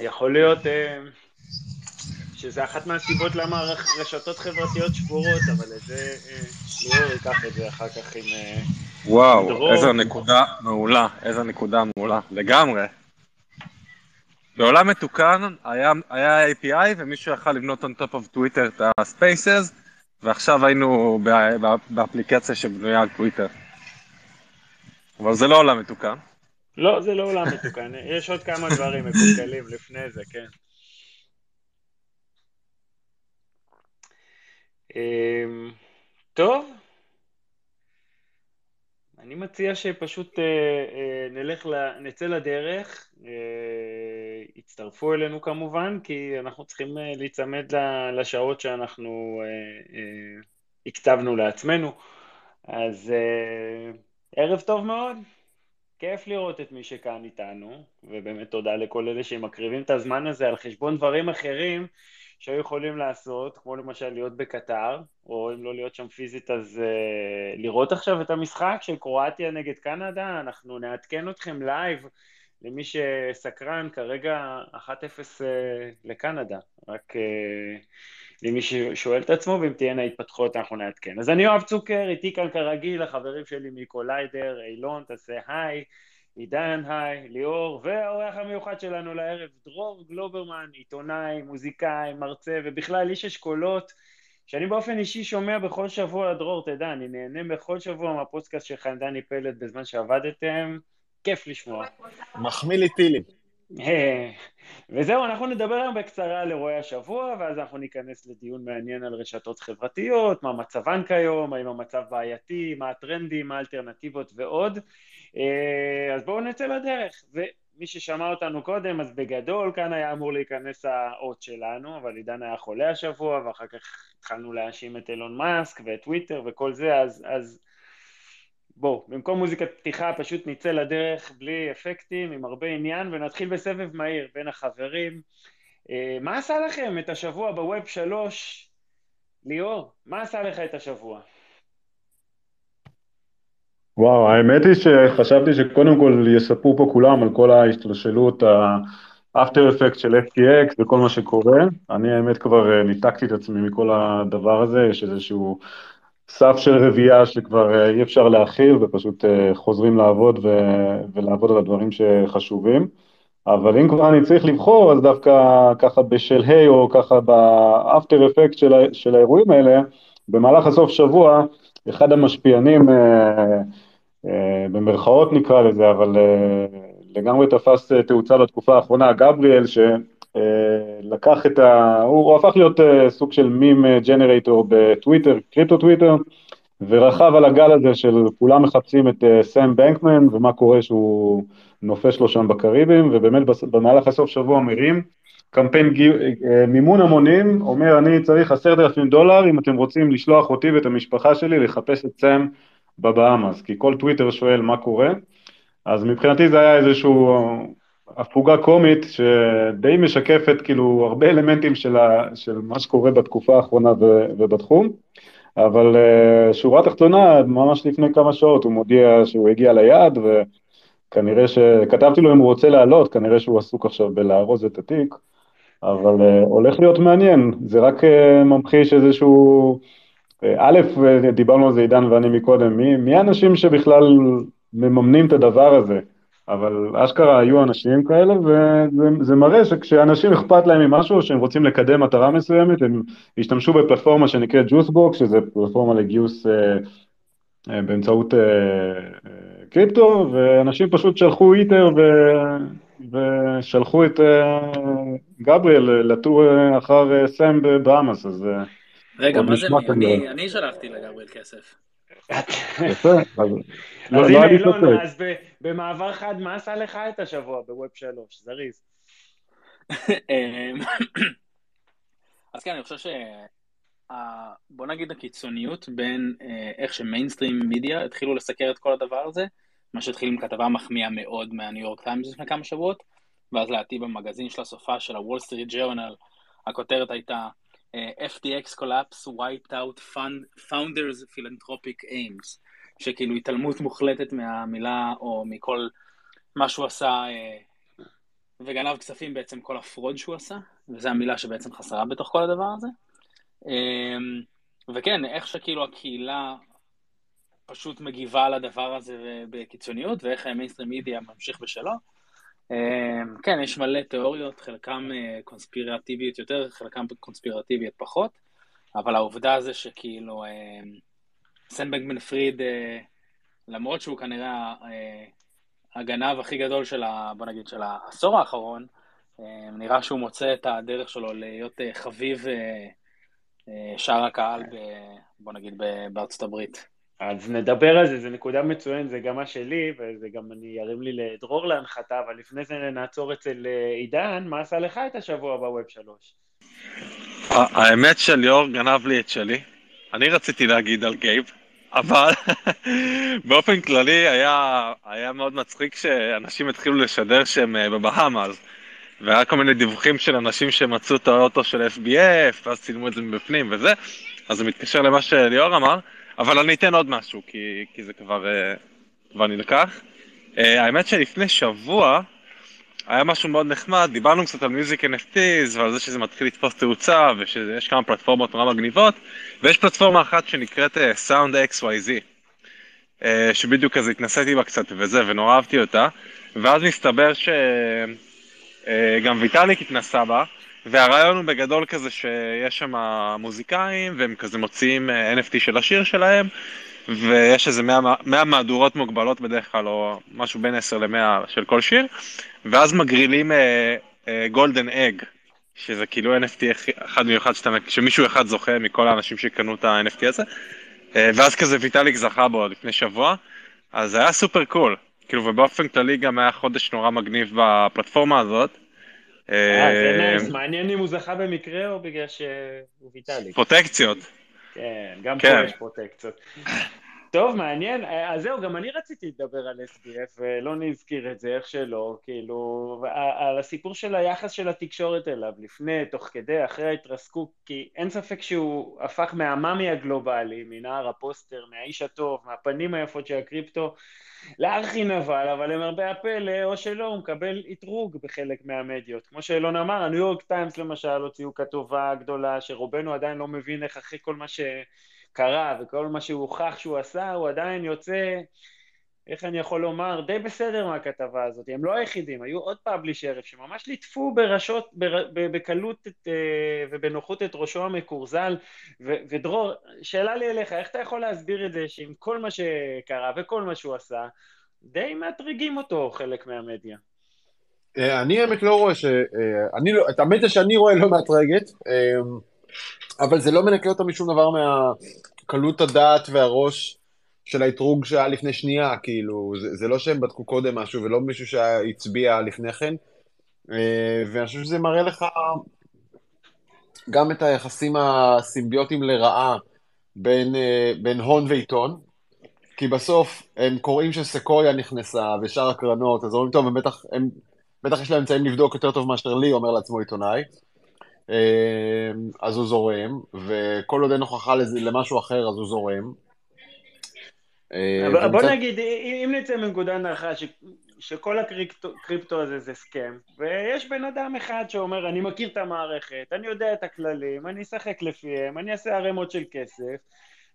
יכול להיות אה, שזה אחת מהסיבות למה רשתות חברתיות שבורות, אבל את זה אה, ליאור ייקח את זה אחר כך עם אה, וואו, דרור. איזה נקודה מעולה, איזה נקודה מעולה, לגמרי. בעולם מתוקן היה, היה API ומישהו יכל לבנות on top of Twitter את ה-Spaces ועכשיו היינו באפליקציה שבנויה על טוויטר. אבל זה לא עולם מתוקן. לא, זה לא עולם מתוקן, יש עוד כמה דברים מקולקלים לפני זה, כן. אמ, טוב, אני מציע שפשוט אה, אה, נלך, נצא לדרך, אה, יצטרפו אלינו כמובן, כי אנחנו צריכים להיצמד לשעות שאנחנו הקצבנו לעצמנו. אז ערב טוב מאוד. כיף לראות את מי שכאן איתנו, ובאמת תודה לכל אלה שמקריבים את הזמן הזה על חשבון דברים אחרים שהיו יכולים לעשות, כמו למשל להיות בקטר, או אם לא להיות שם פיזית אז uh, לראות עכשיו את המשחק של קרואטיה נגד קנדה, אנחנו נעדכן אתכם לייב למי שסקרן, כרגע 1-0 אה, אה, לקנדה, רק uh, למי ששואל את עצמו, ואם תהיינה התפתחות אנחנו נעדכן. אז אני יואב צוקר, איתי כאן כרגיל, החברים שלי מקוליידר, אילון, תעשה היי, עידן היי, ליאור, והאורח המיוחד שלנו לערב, דרור גלוברמן, עיתונאי, מוזיקאי, מרצה, ובכלל איש אשכולות, שאני באופן אישי שומע בכל שבוע, דרור, תדע, אני נהנה בכל שבוע מהפודקאסט שלך עם דני פלד בזמן שעבדתם, כיף לשמוע. מחמיא לי טילים. וזהו, אנחנו נדבר היום בקצרה על אירועי השבוע, ואז אנחנו ניכנס לדיון מעניין על רשתות חברתיות, מה מצבן כיום, האם המצב בעייתי, מה הטרנדים, מה האלטרנטיבות ועוד. אה, אז בואו נצא לדרך. ומי ששמע אותנו קודם, אז בגדול כאן היה אמור להיכנס האות שלנו, אבל עידן היה חולה השבוע, ואחר כך התחלנו להאשים את אילון מאסק ואת טוויטר וכל זה, אז... אז בואו, במקום מוזיקת פתיחה פשוט נצא לדרך בלי אפקטים, עם הרבה עניין, ונתחיל בסבב מהיר בין החברים. אה, מה עשה לכם את השבוע בווב שלוש? ליאור, מה עשה לך את השבוע? וואו, האמת היא שחשבתי שקודם כל יספרו פה כולם על כל ההשתלשלות, האפטר אפקט של FTX וכל מה שקורה. אני האמת כבר אה, ניתקתי את עצמי מכל הדבר הזה, יש איזשהו סף של רביעייה שכבר אה, אי אפשר להכיל ופשוט אה, חוזרים לעבוד ו... ולעבוד על הדברים שחשובים. אבל אם כבר אני צריך לבחור, אז דווקא ככה בשלהי או ככה באפטר אפקט של, של האירועים האלה, במהלך הסוף שבוע, אחד המשפיענים, אה, אה, במרכאות נקרא לזה, אבל אה, לגמרי תפס תאוצה בתקופה האחרונה, גבריאל, ש... אה, לקח את ה... הוא, הפך להיות uh, סוג של meme generator בטוויטר, קריפטו טוויטר, ורכב על הגל הזה של כולם מחפשים את סם בנקמן ומה קורה שהוא נופש לו שם בקריבים, ובאמת במהלך הסוף שבוע מרים קמפיין אה, מימון המונים, אומר אני צריך עשרת אלפים דולר אם אתם רוצים לשלוח אותי ואת המשפחה שלי לחפש את סם בבאמאס, כי כל טוויטר שואל מה קורה, אז מבחינתי זה היה איזשהו הפוגה קומית שדי משקפת כאילו הרבה אלמנטים של, ה, של מה שקורה בתקופה האחרונה ו, ובתחום, אבל uh, שורה תחתונה, ממש לפני כמה שעות הוא מודיע שהוא הגיע ליעד וכנראה שכתבתי לו אם הוא רוצה לעלות, כנראה שהוא עסוק עכשיו בלארוז את התיק, אבל uh, הולך להיות מעניין, זה רק uh, ממחיש איזשהו, א', דיברנו על זה עידן ואני מקודם, מי, מי האנשים שבכלל מממנים את הדבר הזה? אבל אשכרה היו אנשים כאלה, וזה מראה שכשאנשים אכפת להם ממשהו, שהם רוצים לקדם מטרה מסוימת, הם השתמשו בפלטפורמה שנקראת ג'וסבוקס, שזה פלטפורמה לגיוס אה, אה, באמצעות אה, אה, קריפטו, ואנשים פשוט שלחו איטר ו, ושלחו את אה, גבריאל לטור אה, אחר אה, סם באמאס, אז... אה, רגע, מה זה? אני, אני שלחתי לגבריאל כסף. יפה, אז לא הנה אילון, אז במעבר חד, מה עשה לך את השבוע בווב שלוש? זריז. אמ, אז כן, אני חושב ש... בוא נגיד הקיצוניות בין אה, איך ש mainstream media התחילו לסקר את כל הדבר הזה, מה שהתחיל עם כתבה מחמיאה מאוד מהניו יורק טיימס לפני כמה שבועות, ואז להעתיב במגזין של הסופ"ש של הוול סטריט ג'רנל, הכותרת הייתה FTX collapse wiped out fund, founders philanthropic aims, שכאילו התעלמות מוחלטת מהמילה או מכל מה שהוא עשה וגנב כספים בעצם כל הפרוד שהוא עשה, וזו המילה שבעצם חסרה בתוך כל הדבר הזה. אמ, וכן, איך שכאילו הקהילה פשוט מגיבה על הדבר הזה בקיצוניות, ואיך המיינסטרים מידיה ממשיך בשלו. אמ, כן, יש מלא תיאוריות, חלקם אה, קונספירטיביות יותר, חלקם קונספירטיביות פחות, אבל העובדה זה שכאילו אמ, סנבנקמן פריד, אה, למרות שהוא כנראה אה, הגנב הכי גדול של, ה, בוא נגיד, של העשור האחרון, נראה שהוא מוצא את הדרך שלו להיות חביב שאר הקהל, ב, בוא נגיד, בארצות הברית. אז נדבר על זה, זו נקודה מצוינת, זה גם מה שלי, וזה גם אני ארים לי לדרור להנחתה, אבל לפני זה נעצור אצל אה, עידן, מה עשה לך את השבוע בווב שלוש? האמת שליאור גנב לי את שלי, אני רציתי להגיד על גייב, אבל באופן כללי היה, היה מאוד מצחיק שאנשים התחילו לשדר שהם אה, בבהאמאז. והיה כל מיני דיווחים של אנשים שמצאו את האוטו של FBF, ואז צילמו את זה מבפנים וזה, אז זה מתקשר למה שליאור אמר, אבל אני אתן עוד משהו, כי, כי זה כבר, uh, כבר נלקח. Uh, האמת שלפני שבוע היה משהו מאוד נחמד, דיברנו קצת על מיוזיק NFTs ועל זה שזה מתחיל לתפוס תאוצה ושיש כמה פלטפורמות נורא מגניבות, ויש פלטפורמה אחת שנקראת uh, Sound XYZ, שבדיוק כזה התנסיתי בה קצת וזה, ונורא אהבתי אותה, ואז מסתבר שגם ויטאליק התנסה בה, והרעיון הוא בגדול כזה שיש שם מוזיקאים והם כזה מוציאים אה, NFT של השיר שלהם ויש איזה 100, 100 מהדורות מוגבלות בדרך כלל או משהו בין 10 ל-100 של כל שיר ואז מגרילים golden אה, egg אה, שזה כאילו NFT אחד מיוחד שאתה, שמישהו אחד זוכה מכל האנשים שקנו את ה-NFT הזה. אה, ואז כזה ויטאליק זכה בו לפני שבוע. אז זה היה super cool. כאילו ובאופן כללי גם היה חודש נורא מגניב בפלטפורמה הזאת זה nice, מעניין אם הוא זכה במקרה או בגלל שהוא ויטאליק. פרוטקציות. כן, גם פה כן. יש פרוטקציות. טוב, מעניין. אז זהו, גם אני רציתי לדבר על SBF, ולא נזכיר את זה, איך שלא, כאילו, על הסיפור של היחס של התקשורת אליו, לפני, תוך כדי, אחרי ההתרסקות, כי אין ספק שהוא הפך מהמאמי הגלובלי, מנער הפוסטר, מהאיש הטוב, מהפנים היפות של הקריפטו, לארכי נבל, אבל למרבה הפלא, או שלא, הוא מקבל אתרוג בחלק מהמדיות. כמו שאילון אמר, הניו יורק טיימס למשל הוציאו כתובה גדולה, שרובנו עדיין לא מבין איך אחרי כל מה שקרה וכל מה שהוא הוכח שהוא עשה, הוא עדיין יוצא, איך אני יכול לומר, די בסדר מהכתבה הזאת. הם לא היחידים, היו עוד פאבלישרים שממש ליטפו ברשות, בר, בקלות את, אה, ובנוחות את ראשו המקורזל. ו, ודרור, שאלה לי אליך, איך אתה יכול להסביר את זה שעם כל מה שקרה וכל מה שהוא עשה, די מאתרגים אותו חלק מהמדיה? אה, אני האמת לא רואה ש... אה, אני לא... את האמת זה שאני רואה לא מאתרגת, אבל זה לא מנקה אותה משום דבר מהקלות הדעת והראש של האתרוג שהיה לפני שנייה, כאילו, זה, זה לא שהם בדקו קודם משהו ולא מישהו שהצביע לפני כן, אה, ואני חושב שזה מראה לך גם את היחסים הסימביוטיים לרעה בין, אה, בין הון ועיתון, כי בסוף הם קוראים שסקויה נכנסה ושאר הקרנות, אז אומרים, טוב, הם בטח, הם, בטח יש להם אמצעים לבדוק יותר טוב מאשר לי, אומר לעצמו עיתונאי. אה, אז הוא זורם, וכל עוד אין הוכחה למשהו אחר, אז הוא זורם. אה, בוא נגיד, אם נצא מנקודה הנחה שכל הקריפטו הזה זה סכם, ויש בן אדם אחד שאומר, אני מכיר את המערכת, אני יודע את הכללים, אני אשחק לפיהם, אני אעשה ערימות של כסף,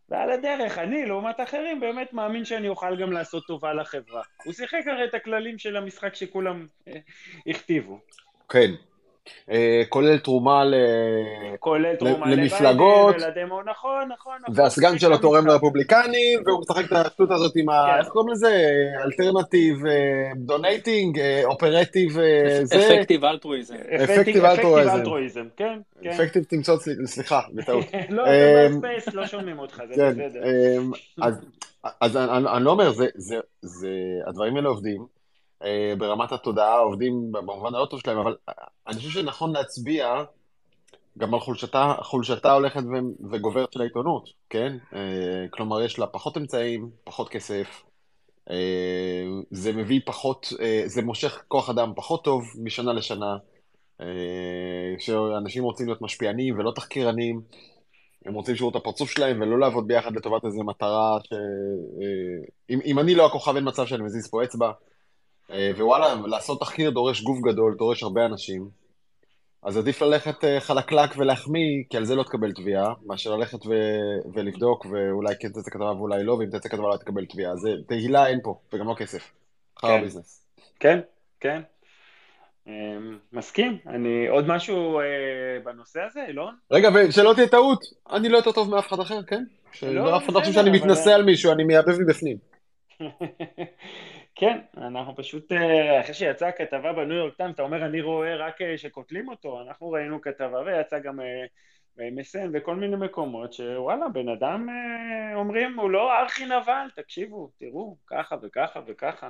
ועל הדרך, אני, לעומת אחרים, באמת מאמין שאני אוכל גם לעשות טובה לחברה. הוא שיחק הרי את הכללים של המשחק שכולם אה, הכתיבו. כן, כולל תרומה, ל... כולל תרומה למפלגות, ולדמו, נכון, נכון, נכון. והסגן שלו תורם לרפובליקנים, והוא משחק את השטות הזאת עם ה... כן. איך קוראים לזה? alternative donating, operative זה. אפקטיב אלטרואיזם. אפקטיב אלטרואיזם, כן. אפקטיב כן. תמצא, סליחה, בטעות. לא, זה לא שומעים אותך, זה כן, בסדר. אז אני לא אומר, הדברים האלה עובדים. אה, ברמת התודעה עובדים במובן הלא טוב שלהם, אבל אני חושב שנכון להצביע גם על חולשתה, חולשתה הולכת וגוברת של העיתונות, כן? אה, כלומר, יש לה פחות אמצעים, פחות כסף, אה, זה מביא פחות, זה מושך כוח אדם פחות טוב משנה לשנה, שאנשים רוצים להיות משפיענים ולא תחקירנים, הם רוצים שירות הפרצוף שלהם ולא לעבוד ביחד לטובת איזו מטרה ש... אם, אם אני לא הכוכב אין מצב שאני מזיז פה אצבע, ווואלה, לעשות תחקיר דורש גוף גדול, דורש הרבה אנשים. אז עדיף ללכת אה, חלקלק ולהחמיא, כי על זה לא תקבל תביעה, מאשר ללכת ו- ולבדוק, ואולי כן תצא כתבה ואולי לא, ואם תצא כתבה לא תקבל תביעה. זה תהילה אין פה, וגם לא כסף. חרא כן. ביזנס. כן, כן. אמ, מסכים. אני, עוד משהו אה, בנושא הזה, אילון? רגע, ושלא תהיה טעות, אני לא יותר טוב מאף אחד אחר, כן? שלא אף אחד לא חושב שאני אבל- מתנשא על מישהו, אני מייבב מבפנים. כן, אנחנו פשוט, אה, אחרי שיצאה הכתבה בניו יורק טיימס, אתה אומר אני רואה רק אה, שקוטלים אותו, אנחנו ראינו כתבה ויצא גם אה, ב-MSN וכל מיני מקומות שוואלה, בן אדם, אומרים, הוא לא ארכי נבל, תקשיבו, תראו, ככה וככה וככה.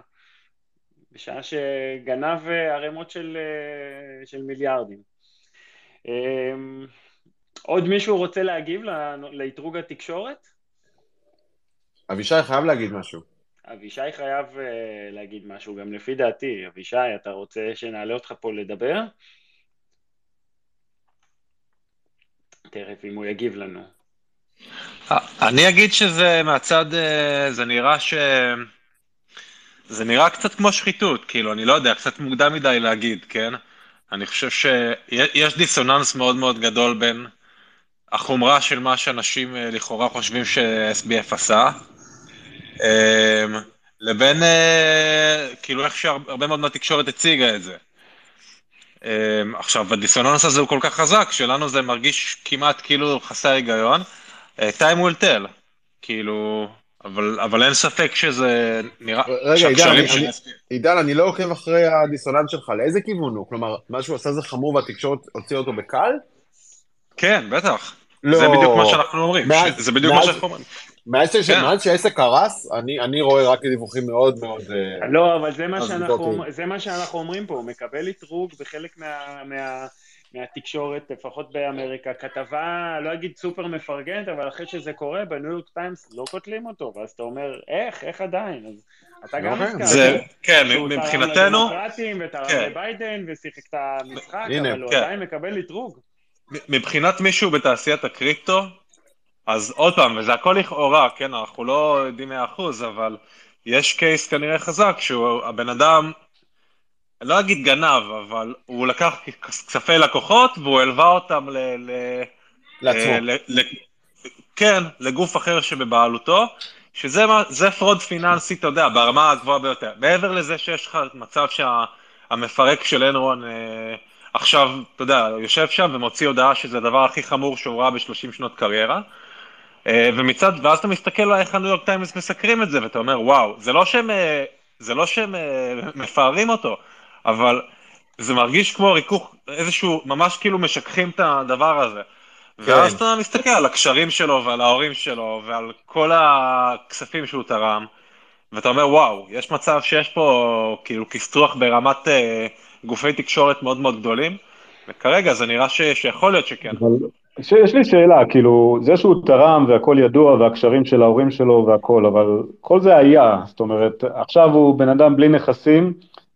בשעה שגנב ערימות של, של מיליארדים. אה, עוד מישהו רוצה להגיב לאתרוג התקשורת? אבישי חייב להגיד משהו. אבישי חייב uh, להגיד משהו, גם לפי דעתי. אבישי, אתה רוצה שנעלה אותך פה לדבר? תכף אם הוא יגיב לנו. אני אגיד שזה מהצד, אה, זה נראה ש... זה נראה קצת כמו שחיתות, כאילו, אני לא יודע, קצת מוקדם מדי להגיד, כן? אני חושב שיש דיסוננס מאוד מאוד גדול בין החומרה של מה שאנשים אה, לכאורה חושבים ש-SBF עשה, אה, לבין אה, כאילו איך שהרבה מאוד מהתקשורת הציגה את זה. אה, עכשיו, הדיסוננס הזה הוא כל כך חזק, שלנו זה מרגיש כמעט כאילו חסר היגיון. אה, time will tell, כאילו, אבל, אבל אין ספק שזה נראה, רגע, עידן, אני- של אני- עידן, אני לא עוקב אחרי הדיסוננס שלך, לאיזה כיוון הוא? כלומר, מה שהוא עשה זה חמור והתקשורת הוציאה אותו בקל? כן, בטח. לא. זה בדיוק מה שאנחנו אומרים, מאז- זה בדיוק מה מאז- שאנחנו אומרים. מאז ש- כן. מאז שהעסק קרס, אני- אני רואה רק דיווחים מאוד מאוד... אה, לא, אבל זה מה, אז שאנחנו, אוקיי. זה מה שאנחנו אומרים פה, מקבל אתרוג בחלק מה, מה, מהתקשורת, לפחות באמריקה, כתבה, לא אגיד סופר מפרגנת, אבל אחרי שזה קורה, בניו יורק טיימס לא קוטלים אותו, ואז אתה אומר, איך, איך עדיין? אז אתה גם אוקיי. הזכרת. זה, כן, שהוא תרם מבחינתנו, לדמוקרטים ותרם כן. לביידן ושיחק את המשחק, אבל הוא כן. עדיין מקבל אתרוג. מבחינת מישהו בתעשיית הקריפטו, אז עוד פעם, וזה הכל לכאורה, כן, אנחנו לא יודעים מאה אחוז, אבל יש קייס כנראה חזק, שהוא הבן אדם, אני לא אגיד גנב, אבל הוא לקח כספי לקוחות והוא הלווה אותם ל... ל... לעצמו. אה, ל- ל- כן, לגוף אחר שבבעלותו, שזה fraud פיננסי, אתה יודע, ברמה הגבוהה ביותר. מעבר לזה שיש לך מצב שהמפרק של אנרון אה, עכשיו, אתה יודע, יושב שם ומוציא הודעה שזה הדבר הכי חמור שהוא ראה ב-30 שנות קריירה. אה, ומצד, ואז אתה מסתכל על איך הניו יורק טיימס מסקרים את זה, ואתה אומר, וואו, זה לא שהם, אה, זה לא שהם אה, מפארים אותו, אבל זה מרגיש כמו ריכוך, איזשהו, ממש כאילו משככים את הדבר הזה. ואז אתה מסתכל על הקשרים שלו ועל ההורים שלו ועל כל הכספים שהוא תרם, ואתה אומר, וואו, יש מצב שיש פה כאילו כסטרוח ברמת אה, גופי תקשורת מאוד מאוד גדולים, וכרגע זה נראה ש, שיכול להיות שכן. אבל יש לי שאלה, כאילו, זה שהוא תרם והכל ידוע והקשרים של ההורים שלו והכל, אבל כל זה היה, זאת אומרת, עכשיו הוא בן אדם בלי נכסים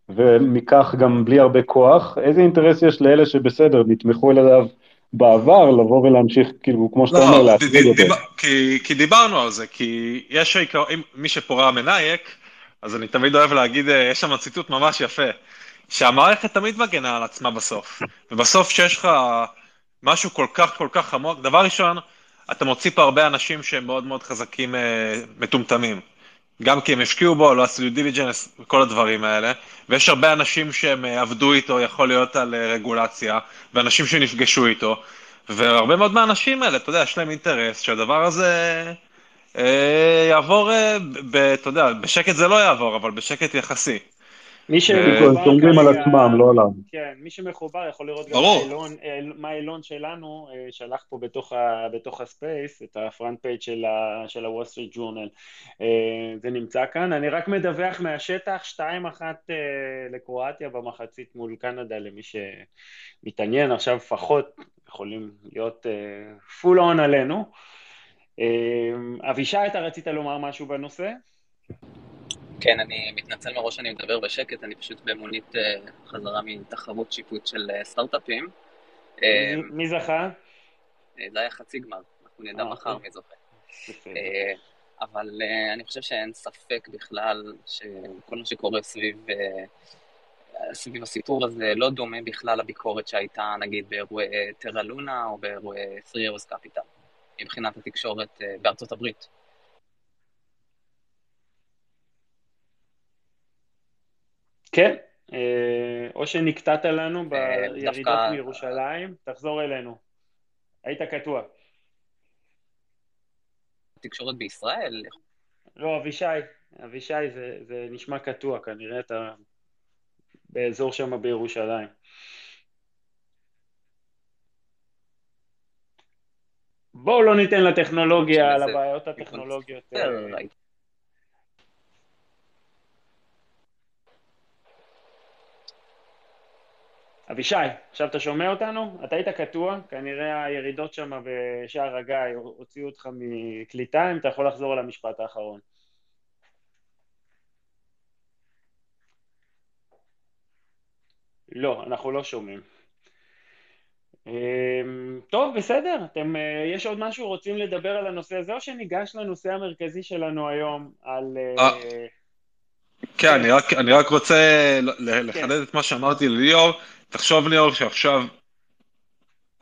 ומכך גם בלי הרבה כוח, איזה אינטרס יש לאלה שבסדר, נתמכו אליו בעבר, לבוא ולהמשיך, כאילו, כמו שאתה אומר, לא, להטריד ד- ד- אותו. דיב- כי, כי דיברנו על זה, כי יש העיקר, אם מי שפה ראה מנאייכ, אז אני תמיד אוהב להגיד, אה, יש שם ציטוט ממש יפה, שהמערכת תמיד מגנה על עצמה בסוף, ובסוף כשיש לך משהו כל כך כל כך עמוק, דבר ראשון, אתה מוציא פה הרבה אנשים שהם מאוד מאוד חזקים, אה, מטומטמים. גם כי הם השקיעו בו, לא עשו diligence, כל הדברים האלה, ויש הרבה אנשים שהם אה, עבדו איתו, יכול להיות על אה, רגולציה, ואנשים שנפגשו איתו, והרבה מאוד מהאנשים האלה, אתה יודע, יש להם אינטרס שהדבר הזה אה, יעבור, אה, ב, אתה יודע, בשקט זה לא יעבור, אבל בשקט יחסי. מי אה, הם שמחובר שומרים על כרגע- עצמם, לא עליו. כן, מי שמחובר יכול לראות גם. מה אילון- שלנו אה, שלח פה בתוך, ה space, את ה front page של, הוול סטריט ג'ורנל. זה נמצא כאן. אני רק מדווח מהשטח, 2-1 אה, לקרואטיה במחצית מול קנדה, למי שמתעניין. עכשיו לפחות יכולים להיות פול און עלינו. אה, אבישי, אתה רצית לומר משהו בנושא? כן, אני מתנצל מראש שאני מדבר בשקט, אני פשוט במונית אה, חזרה מתחרות שיפוט של אה, סטארט-אפים. אה, מי- מי זכה? אה, זה היה חצי גמר, אנחנו נדע אה, מחר אוקיי. מי זוכה. אה, אבל אני חושב שאין ספק בכלל שכל מה שקורה סביב, סביב הסיפור הזה לא דומה בכלל לביקורת שהייתה נגיד באירועי טרה לונה או באירועי 3 Years Capital, מבחינת התקשורת בארצות הברית. כן, או שנקטעת לנו בירידות דווקא... מירושלים, תחזור אלינו. היית קטוע. תקשורת בישראל? לא, אבישי, אבישי זה, זה נשמע קטוע, כנראה אתה באזור שם בירושלים. בואו לא ניתן לטכנולוגיה, לבעיות הטכנולוגיות. אבישי, עכשיו אתה שומע אותנו? אתה היית קטוע, כנראה הירידות שם בשער הגיא הוציאו אותך מקליטה, אם אתה יכול לחזור על המשפט האחרון. לא, אנחנו לא שומעים. אמ, טוב, בסדר. אתם, אה, יש עוד משהו רוצים לדבר על הנושא הזה, או שניגש לנושא המרכזי שלנו היום, על... כן, אני רק, אני רק רוצה לחדד כן. את מה שאמרתי לליאור. תחשוב ליאור שעכשיו,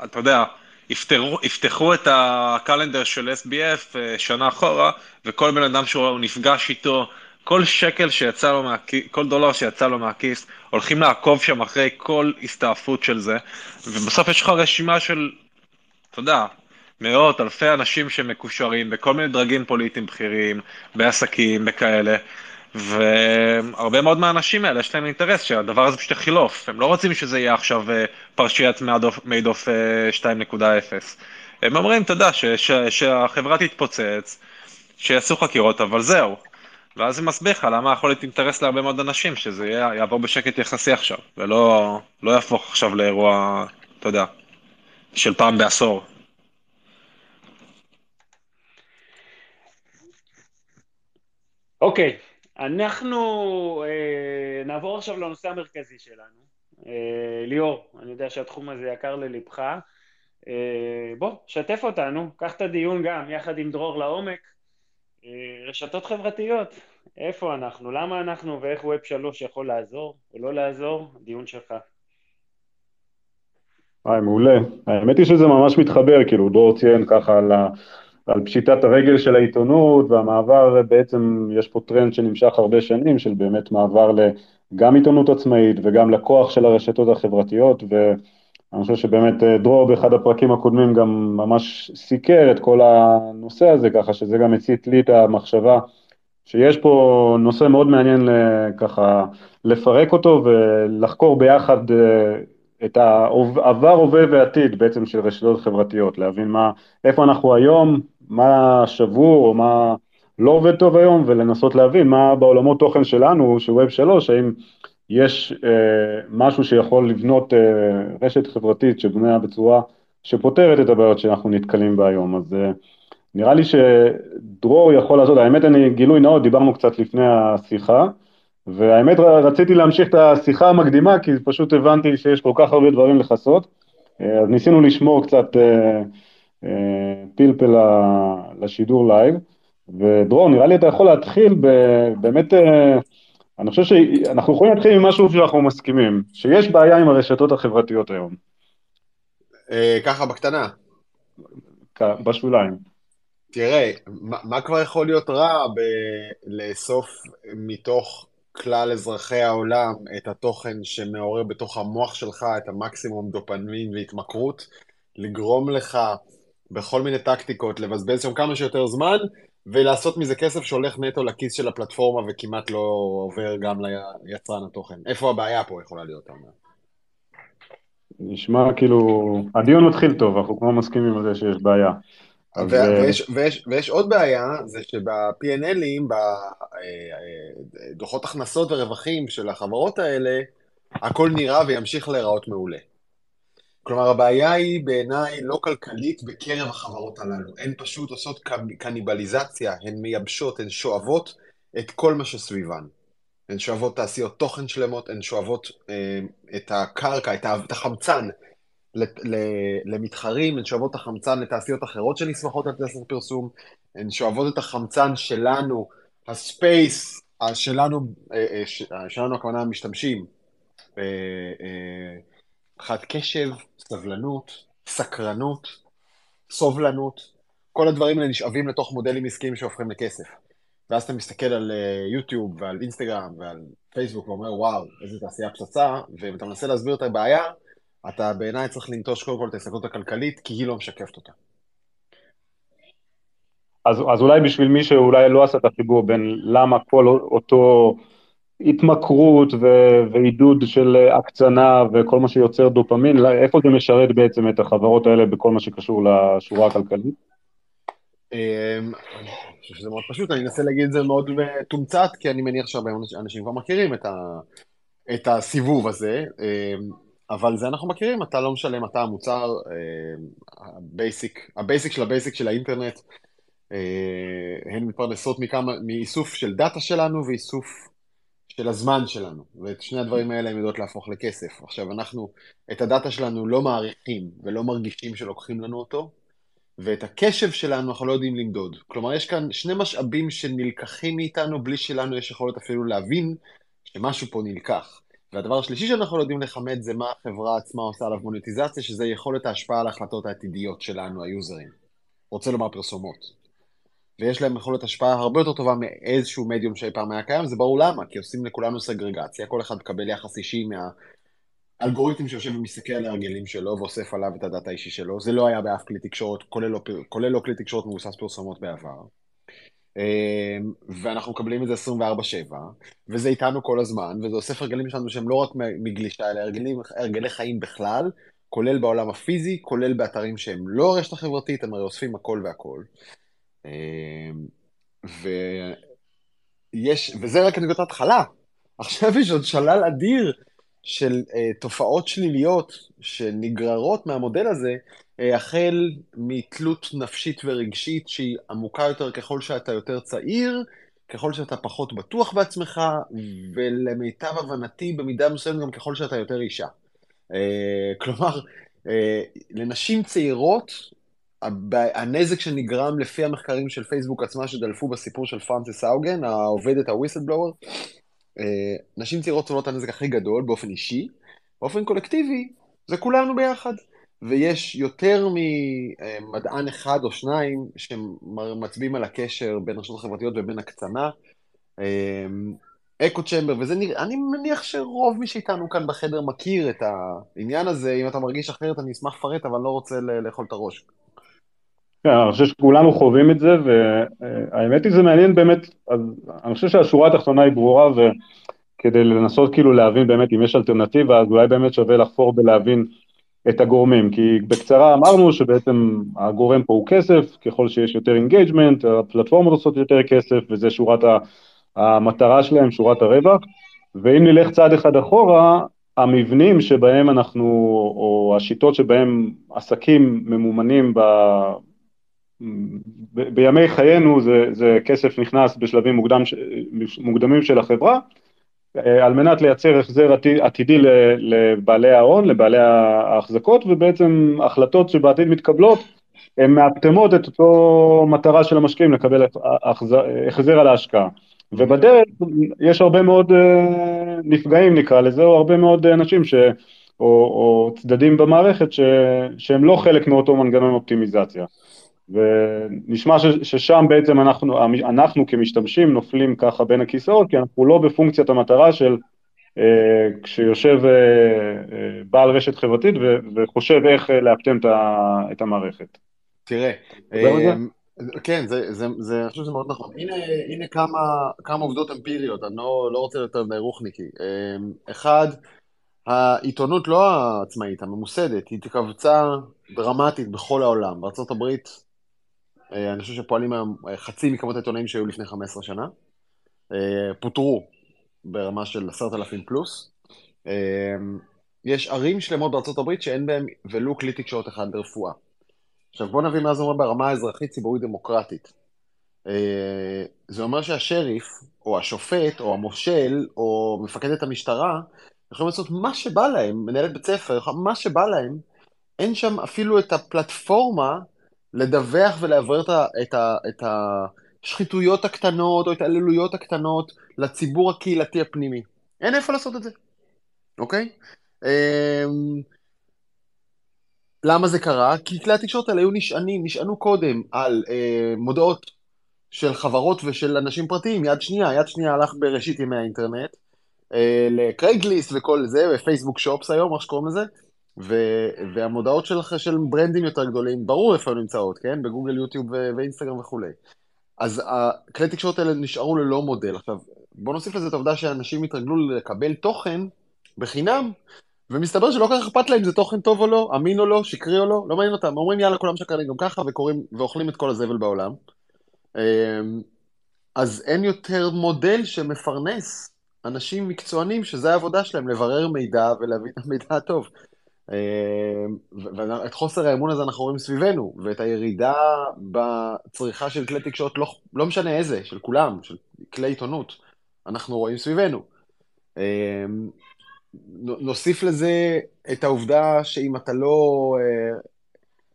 אתה יודע, יפתרו, יפתחו את הקלנדר של SBF אה, שנה אחורה, וכל בן אדם שהוא נפגש איתו, כל שקל שיצא לו מהכיס, כל דולר שיצא לו מהכיס, הולכים לעקוב שם אחרי כל הסתעפות של זה, ובסוף יש לך רשימה של, אתה יודע, מאות, אלפי אנשים שמקושרים בכל מיני דרגים פוליטיים בכירים, בעסקים, בכאלה, והרבה מאוד מהאנשים האלה יש להם אינטרס שהדבר הזה פשוט יחלוף, הם לא רוצים שזה יהיה עכשיו אה, פרשיית מייד אוף 2.0. הם אומרים, אתה יודע, שהחברה תתפוצץ, שיעשו חקירות, אבל זהו. ואז זה מסביר לך למה יכול להיות אינטרס להרבה מאוד אנשים, שזה יעבור בשקט יחסי עכשיו, ולא לא יהפוך עכשיו לאירוע, אתה יודע, של פעם בעשור. אוקיי, okay. אנחנו אה, נעבור עכשיו לנושא המרכזי שלנו. אה, ליאור, אני יודע שהתחום הזה יקר ללבך. אה, בוא, שתף אותנו, קח את הדיון גם, יחד עם דרור לעומק. אה, רשתות חברתיות, איפה אנחנו, למה אנחנו ואיך ווב שלוש יכול לעזור או לא לעזור, דיון שלך. היי, מעולה. האמת היא שזה ממש מתחבר, כאילו דרור ציין ככה על ה... על פשיטת הרגל של העיתונות והמעבר, בעצם יש פה טרנד שנמשך הרבה שנים של באמת מעבר גם עיתונות עצמאית וגם לכוח של הרשתות החברתיות ואני חושב שבאמת אה, דרור באחד הפרקים הקודמים גם ממש סיקר את כל הנושא הזה ככה שזה גם הצית לי את המחשבה שיש פה נושא מאוד מעניין ככה לפרק אותו ולחקור ביחד אה, את העבר, הווה ועתיד בעצם של רשתות חברתיות, להבין מה, איפה אנחנו היום, מה שבור או מה לא עובד טוב היום, ולנסות להבין מה בעולמות תוכן שלנו, של ווב שלוש, האם יש אה, משהו שיכול לבנות אה, רשת חברתית שבנויה בצורה שפותרת את הבעיות שאנחנו נתקלים בה היום. אז אה, נראה לי שדרור יכול לעשות, האמת אני גילוי נאות, דיברנו קצת לפני השיחה, והאמת רציתי להמשיך את השיחה המקדימה, כי פשוט הבנתי שיש כל כך הרבה דברים לכסות, אה, אז ניסינו לשמור קצת אה, אה, פלפל לשידור לייב, ודרור, נראה לי אתה יכול להתחיל באמת, אני חושב שאנחנו יכולים להתחיל עם משהו שאנחנו מסכימים, שיש בעיה עם הרשתות החברתיות היום. ככה בקטנה. בשוליים. תראה, מה, מה כבר יכול להיות רע בלאסוף מתוך כלל אזרחי העולם את התוכן שמעורר בתוך המוח שלך את המקסימום דופמין והתמכרות, לגרום לך בכל מיני טקטיקות לבזבז שם כמה שיותר זמן, ולעשות מזה כסף שהולך נטו לכיס של הפלטפורמה וכמעט לא עובר גם ליצרן התוכן. איפה הבעיה פה יכולה להיות, אתה אומר? נשמע כאילו, הדיון מתחיל טוב, אנחנו כמו מסכימים על זה שיש בעיה. ויש, ויש, ויש עוד בעיה, זה שב-P&L'ים, בדוחות הכנסות ורווחים של החברות האלה, הכל נראה וימשיך להיראות מעולה. כלומר, הבעיה היא בעיניי לא כלכלית בקרב החברות הללו. הן פשוט עושות קניבליזציה, הן מייבשות, הן שואבות את כל מה שסביבן. הן שואבות תעשיות תוכן שלמות, הן שואבות אה, את הקרקע, את החמצן למתחרים, הן שואבות את החמצן לתעשיות אחרות שנסמכות על תעשיית פרסום, הן שואבות את החמצן שלנו, הספייס שלנו, שלנו הכוונה המשתמשים, מבחינת קשב, סבלנות, סקרנות, סובלנות, כל הדברים האלה נשאבים לתוך מודלים עסקיים שהופכים לכסף. ואז אתה מסתכל על יוטיוב ועל אינסטגרם ועל פייסבוק ואומר, וואו, איזה תעשייה פצצה, ואם אתה מנסה להסביר את הבעיה, אתה בעיניי צריך לנטוש קודם כל את ההסתכלות הכלכלית, כי היא לא משקפת אותה. אז, אז אולי בשביל מי שאולי לא עשה את החיבור בין למה כל אותו התמכרות ו- ועידוד של הקצנה וכל מה שיוצר דופמין, איפה זה משרת בעצם את החברות האלה בכל מה שקשור לשורה הכלכלית? אמ, אני חושב שזה מאוד פשוט, אני אנסה להגיד את זה מאוד מתומצת, כי אני מניח שהרבה אנשים כבר מכירים את, ה, את הסיבוב הזה, אמ, אבל זה אנחנו מכירים, אתה לא משלם, אתה המוצר, ה basic, אמ, ה basic של ה basic של האינטרנט, הן מתפרנסות מכמה, מאיסוף של דאטה שלנו ואיסוף של הזמן שלנו, ואת שני הדברים האלה הם יודעות להפוך לכסף. עכשיו, אנחנו את הדאטה שלנו לא מעריכים ולא מרגישים שלוקחים לנו אותו, ואת הקשב שלנו אנחנו לא יודעים למדוד. כלומר, יש כאן שני משאבים שנלקחים מאיתנו בלי שלנו יש יכולת אפילו להבין שמשהו פה נלקח. והדבר השלישי שאנחנו לא יודעים לכמת זה מה החברה עצמה עושה עליו מוניטיזציה, שזה יכולת ההשפעה על ההחלטות העתידיות שלנו, היוזרים. רוצה לומר פרסומות. ויש להם יכולת השפעה הרבה יותר טובה מאיזשהו מדיום שאי פעם היה קיים, זה ברור למה, כי עושים לכולנו סגרגציה, כל אחד מקבל יחס אישי מהאלגוריתם שיושב ומסתכל על ההרגלים שלו ואוסף עליו את הדאטה האישי שלו, זה לא היה באף כלי תקשורת, כולל לא, לא כלי תקשורת מבוסס פרסומות בעבר. אמ, ואנחנו מקבלים את זה 24-7, וזה איתנו כל הזמן, וזה אוסף הרגלים שלנו שהם לא רק מגלישה, אלא הרגלים, הרגלי חיים בכלל, כולל בעולם הפיזי, כולל באתרים שהם לא הרשת החברתית, הם הרי אוספים הכל והכל. אמ, ויש, וזה רק נקודת התחלה. עכשיו יש עוד שלל אדיר של uh, תופעות שליליות שנגררות מהמודל הזה, החל מתלות נפשית ורגשית שהיא עמוקה יותר ככל שאתה יותר צעיר, ככל שאתה פחות בטוח בעצמך, ולמיטב הבנתי, במידה מסוימת גם ככל שאתה יותר אישה. Uh, כלומר, uh, לנשים צעירות הנזק שנגרם לפי המחקרים של פייסבוק עצמה שדלפו בסיפור של פרנסיס האוגן, העובדת הוויסלבלואר, אה, נשים צעירות סובלות הנזק הכי גדול באופן אישי, באופן קולקטיבי זה כולנו ביחד. ויש יותר ממדען אחד או שניים שמצביעים על הקשר בין רשתות חברתיות ובין הקצנה. echo chamber, וזה נראה, אני מניח שרוב מי שאיתנו כאן בחדר מכיר את העניין הזה, אם אתה מרגיש אחרת אני אשמח לפרט, אבל לא רוצה לאכול את הראש. כן, אני חושב שכולנו חווים את זה, והאמת היא זה מעניין באמת, אז אני חושב שהשורה התחתונה היא ברורה, וכדי לנסות כאילו להבין באמת אם יש אלטרנטיבה, אז אולי באמת שווה לחפור בלהבין את הגורמים, כי בקצרה אמרנו שבעצם הגורם פה הוא כסף, ככל שיש יותר engagement, הפלטפורמות עושות יותר כסף, וזה שורת המטרה שלהם, שורת הרווח, ואם נלך צעד אחד אחורה, המבנים שבהם אנחנו, או השיטות שבהם עסקים ממומנים ב... בימי חיינו זה, זה כסף נכנס בשלבים מוקדם, מוקדמים של החברה, על מנת לייצר החזר עתידי לבעלי ההון, לבעלי ההחזקות, ובעצם החלטות שבעתיד מתקבלות, הן מאפטמות את אותו מטרה של המשקיעים לקבל החזר על ההשקעה. ובדרך יש הרבה מאוד אה, נפגעים נקרא לזה, או הרבה מאוד אנשים ש... או, או צדדים במערכת ש, שהם לא חלק מאותו מנגנון אופטימיזציה. ונשמע ש, ששם בעצם אנחנו, אנחנו כמשתמשים נופלים ככה בין הכיסאות, כי אנחנו לא בפונקציית המטרה של אה, כשיושב אה, אה, בעל רשת חברתית ו, וחושב איך אה, לאפטם את, את המערכת. תראה, אה, כן, זה, זה, זה, אני חושב שזה מאוד נכון. הנה, הנה כמה, כמה עובדות אמפיריות, אני לא, לא רוצה יותר מדי רוחניקי. אה, אחד, העיתונות לא העצמאית, הממוסדת, היא התכווצה דרמטית בכל העולם. בארה"ב אני חושב שפועלים היום אה, חצי מכמות העיתונאים שהיו לפני 15 שנה. אה, פוטרו ברמה של עשרת אלפים פלוס. יש ערים שלמות הברית שאין בהן ולו כלי תקשורת אחד לרפואה. עכשיו בואו נבין מה זה אומר ברמה האזרחית ציבורית דמוקרטית. זה אומר שהשריף, או השופט, או המושל, או מפקדת המשטרה, יכולים לעשות מה שבא להם, מנהלת בית ספר, מה שבא להם, אין שם אפילו את הפלטפורמה לדווח ולאוורר את, את, את השחיתויות הקטנות או ההתעללויות הקטנות לציבור הקהילתי הפנימי. אין איפה לעשות את זה, אוקיי? אמ, למה זה קרה? כי כלי התקשורת האלה היו נשענים, נשענו קודם על אה, מודעות של חברות ושל אנשים פרטיים, יד שנייה, יד שנייה הלך בראשית ימי האינטרנט, אה, לקרייגליסט וכל זה, ופייסבוק שופס היום, איך שקוראים לזה, ו, והמודעות של, של ברנדים יותר גדולים, ברור איפה הן נמצאות, כן? בגוגל, יוטיוב ו- ואינסטגרם וכולי. אז הכלי התקשורת האלה נשארו ללא מודל. עכשיו, בוא נוסיף לזה את העובדה שאנשים התרגלו לקבל תוכן בחינם, ומסתבר שלא כל כך אכפת להם אם זה תוכן טוב או לא, אמין או לא, שקרי או לא, לא מעניין אותם. אומרים יאללה, כולם שקרנים גם ככה, וקוראים, ואוכלים את כל הזבל בעולם. אמ, אז אין יותר מודל שמפרנס אנשים מקצוענים שזה העבודה שלהם, לברר מידע ולהביא את המידע הטוב. אמ, ואת חוסר האמון הזה אנחנו רואים סביבנו, ואת הירידה בצריכה של כלי תקשורת, לא, לא משנה איזה, של כולם, של כלי עיתונות, אנחנו רואים סביבנו. אמ, נוסיף לזה את העובדה שאם אתה לא, אה,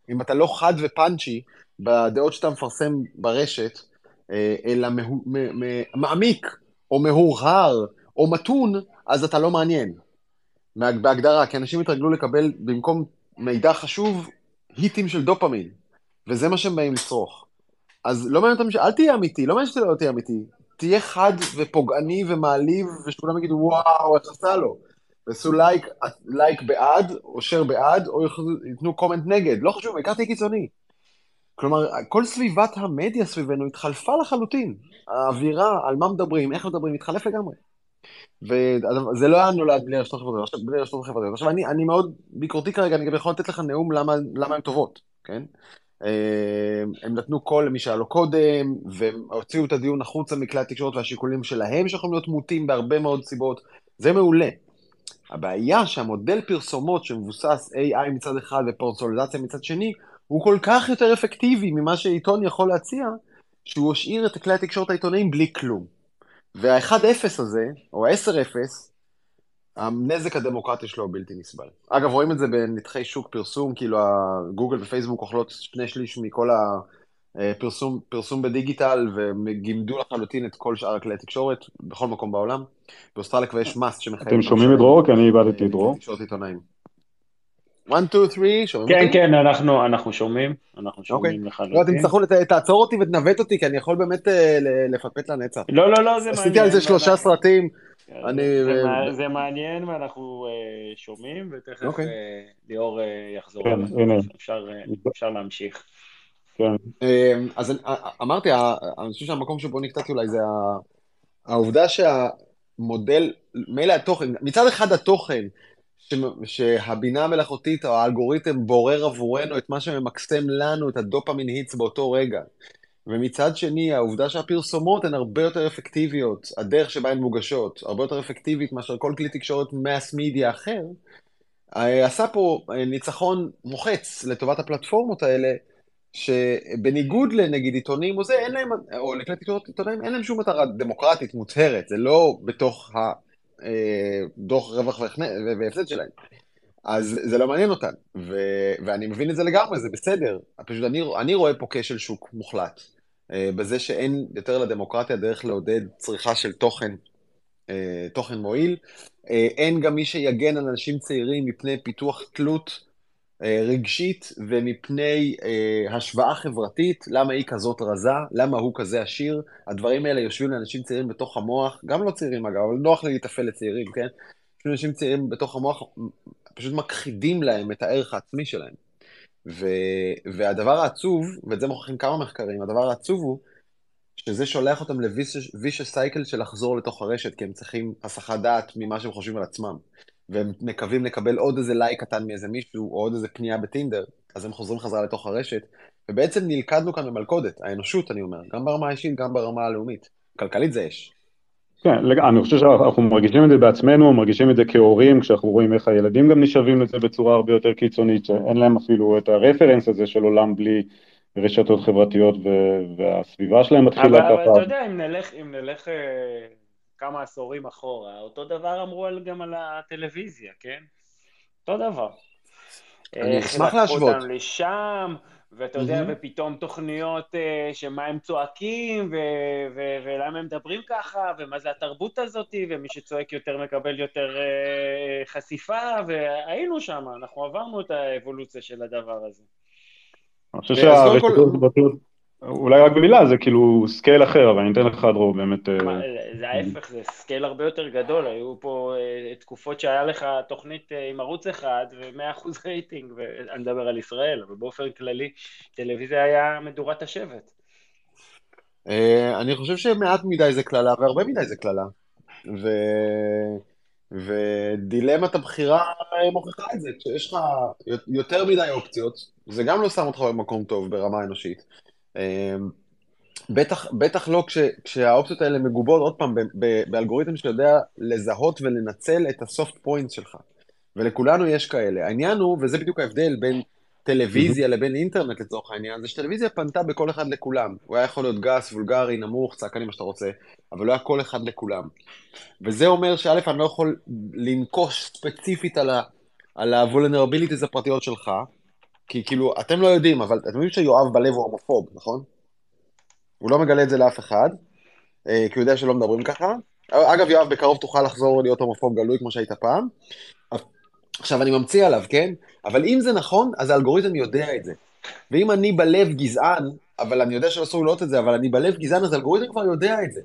אם אתה לא חד ופאנצ'י בדעות שאתה מפרסם ברשת, אה, אלא מעמיק, או מהורהר, או מתון, אז אתה לא מעניין. בהגדרה, כי אנשים התרגלו לקבל במקום מידע חשוב, hit־ים של דופמין, וזה מה שהם באים לצרוך. אז לא מעניין אותם, אל תהיה אמיתי, לא מעניין שאתה לא תהיה אמיתי. תהיה חד ופוגעני ומעליב, ושכולם יגידו, וואו, איך עשה לו. ועשו לייק, לייק בעד, או share בעד, או ייתנו comment נגד, לא חשוב, העיקר תהיה קיצוני. כלומר, כל סביבת המדיה סביבנו התחלפה לחלוטין. האווירה, על מה מדברים, איך מדברים, התחלף לגמרי. וזה לא היה נולד בלי רשתות חברתיות, בלי רשתות חברתיות. עכשיו, אני, אני מאוד ביקורתי כרגע, אני גם יכול לתת לך נאום למה, למה הן טובות, כן? אה, הם נתנו קול למי שהיה לו קודם, והוציאו את הדיון החוצה מכלי התקשורת והשיקולים שלהם, שיכולים להיות מוטים בהרבה מאוד סיבות. זה מעולה. הבעיה שהמודל פרסומות שמבוסס AI מצד אחד ופרסונליזציה מצד שני, הוא כל כך יותר אפקטיבי ממה שעיתון יכול להציע, שהוא השאיר את כלי התקשורת העיתונאיים בלי כלום. וה-1-0 הזה, או ה-10-0, הנזק הדמוקרטי שלו הוא בלתי נסבל. אגב, רואים את זה בנתחי שוק פרסום, כאילו גוגל ופייסבוק אוכלות שני שליש מכל הפרסום פרסום בדיגיטל, וגימדו לחלוטין את כל שאר הכלי התקשורת בכל מקום בעולם. באוסטרליה כבר יש מס שמחייב... אתם שומעים את דרור? כי אני איבדתי את דרור. תקשורת עיתונאים. 1, 2, 3, שומעים כן, אותי? כן, כן, אנחנו, אנחנו שומעים, אנחנו שומעים okay. אוקיי. לחלוטין. לא, אתם תצטרכו, תעצור אותי ותנווט אותי, כי אני יכול באמת אה, לפטפט לנצח. לא, לא, לא, זה מעניין. עשיתי על זה שלושה אנחנו... סרטים. כן, אני... זה, זה, זה מעניין ואנחנו uh, שומעים, ותכף okay. אוקיי. uh, ליאור uh, יחזור. כן, הנה. אפשר, uh, אפשר להמשיך. כן. אז אמרתי, אני חושב שהמקום שבו נקטעתי אולי זה העובדה שהמודל, מילא התוכן, מצד אחד התוכן שהבינה המלאכותית או האלגוריתם בורר עבורנו את מה שממקסם לנו את הדופמין היטס באותו רגע. ומצד שני, העובדה שהפרסומות הן הרבה יותר אפקטיביות, הדרך שבה הן מוגשות, הרבה יותר אפקטיבית מאשר כל כלי תקשורת מס מידיה אחר, אה, עשה פה אה, ניצחון מוחץ לטובת הפלטפורמות האלה, שבניגוד לנגיד עיתונים או זה, אין להם, או לכלי תקשורת עיתונאים, אין להם שום מטרה דמוקרטית מוצהרת, זה לא בתוך דוח רווח והפסד שלהם. אז זה לא מעניין אותן, ו- ואני מבין את זה לגמרי, זה בסדר. פשוט אני, אני רואה פה כשל שוק מוחלט, אה, בזה שאין יותר לדמוקרטיה דרך לעודד צריכה של תוכן, אה, תוכן מועיל. אין גם מי שיגן על אנשים צעירים מפני פיתוח תלות אה, רגשית ומפני אה, השוואה חברתית, למה היא כזאת רזה, למה הוא כזה עשיר, הדברים האלה יושבים לאנשים צעירים בתוך המוח, גם לא צעירים אגב, אבל נוח לי להתאפל לצעירים, כן? יושבים אנשים צעירים בתוך המוח, פשוט מכחידים להם את הערך העצמי שלהם. ו, והדבר העצוב, ואת זה מוכיחים כמה מחקרים, הדבר העצוב הוא שזה שולח אותם לווישס סייקל של לחזור לתוך הרשת, כי הם צריכים הסחת דעת ממה שהם חושבים על עצמם. והם מקווים לקבל עוד איזה לייק קטן מאיזה מישהו, או עוד איזה פנייה בטינדר, אז הם חוזרים חזרה לתוך הרשת, ובעצם נלכדנו כאן במלכודת, האנושות, אני אומר, גם ברמה האישית, גם ברמה הלאומית. כלכלית זה אש. כן, אני חושב שאנחנו מרגישים את זה בעצמנו, מרגישים את זה כהורים, כשאנחנו רואים איך הילדים גם נשאבים לזה בצורה הרבה יותר קיצונית, שאין להם אפילו את הרפרנס הזה של עולם בלי רשתות חברתיות והסביבה שלהם מתחילה ככה. אבל אתה יודע, אם נלך, אם נלך אה, כמה עשורים אחורה, אותו דבר אמרו על, גם על הטלוויזיה, כן? אותו דבר. אני איך אשמח לקחו להשוות. אותנו לשם, ואתה יודע. ופתאום תוכניות אה, שמה הם צועקים, ו- ו- ולמה הם מדברים ככה, ומה זה התרבות הזאת, ומי שצועק יותר מקבל יותר אה, חשיפה, והיינו שם, אנחנו עברנו את האבולוציה של הדבר הזה. אני חושב שהרשתות החברתיות, אולי רק במילה, זה כאילו scale אחר, אבל אני אתן לך דרור באמת. אה, מה, זה ההפך, זה scale הרבה יותר גדול, היו פה אה, תקופות שהיה לך תוכנית אה, עם ערוץ אחד ו-100% רייטינג, ואני מדבר על ישראל, אבל באופן כללי, טלוויזיה היה מדורת השבט. אה, אני חושב שמעט מדי זה קללה והרבה מדי זה קללה. ו... ודילמת הבחירה אה, מוכיחה את זה. כשיש לך יותר מדי אופציות, זה גם לא שם אותך במקום טוב ברמה אנושית. אה, בטח, בטח לא כש, כשהאופציות האלה מגובות, עוד פעם, ב, ב, באלגוריתם שיודע לזהות ולנצל את הסופט פוינט שלך. ולכולנו יש כאלה. העניין הוא, וזה בדיוק ההבדל בין טלוויזיה לבין אינטרנט לצורך העניין, זה שטלוויזיה פנתה בכל אחד לכולם. הוא היה יכול להיות גס, וולגרי, נמוך, צעקני, מה שאתה רוצה, אבל לא היה כל אחד לכולם. וזה אומר שא', אני לא יכול לנקוש ספציפית על, ה, על ה-vulnerabilities הפרטיות שלך, כי כאילו, אתם לא יודעים, אבל אתם יודעים שיואב בלב הוא הומופוב, נכון? הוא לא מגלה את זה לאף אחד, אה, כי הוא יודע שלא מדברים ככה. אגב, יואב, בקרוב תוכל לחזור להיות הומופוב גלוי כמו שהיית פעם. עכשיו, אני ממציא עליו, כן? אבל אם זה נכון, אז האלגוריתם יודע את זה. ואם אני בלב גזען, אבל אני יודע שאסור לראות את זה, אבל אני בלב גזען, אז האלגוריתם כבר יודע את זה.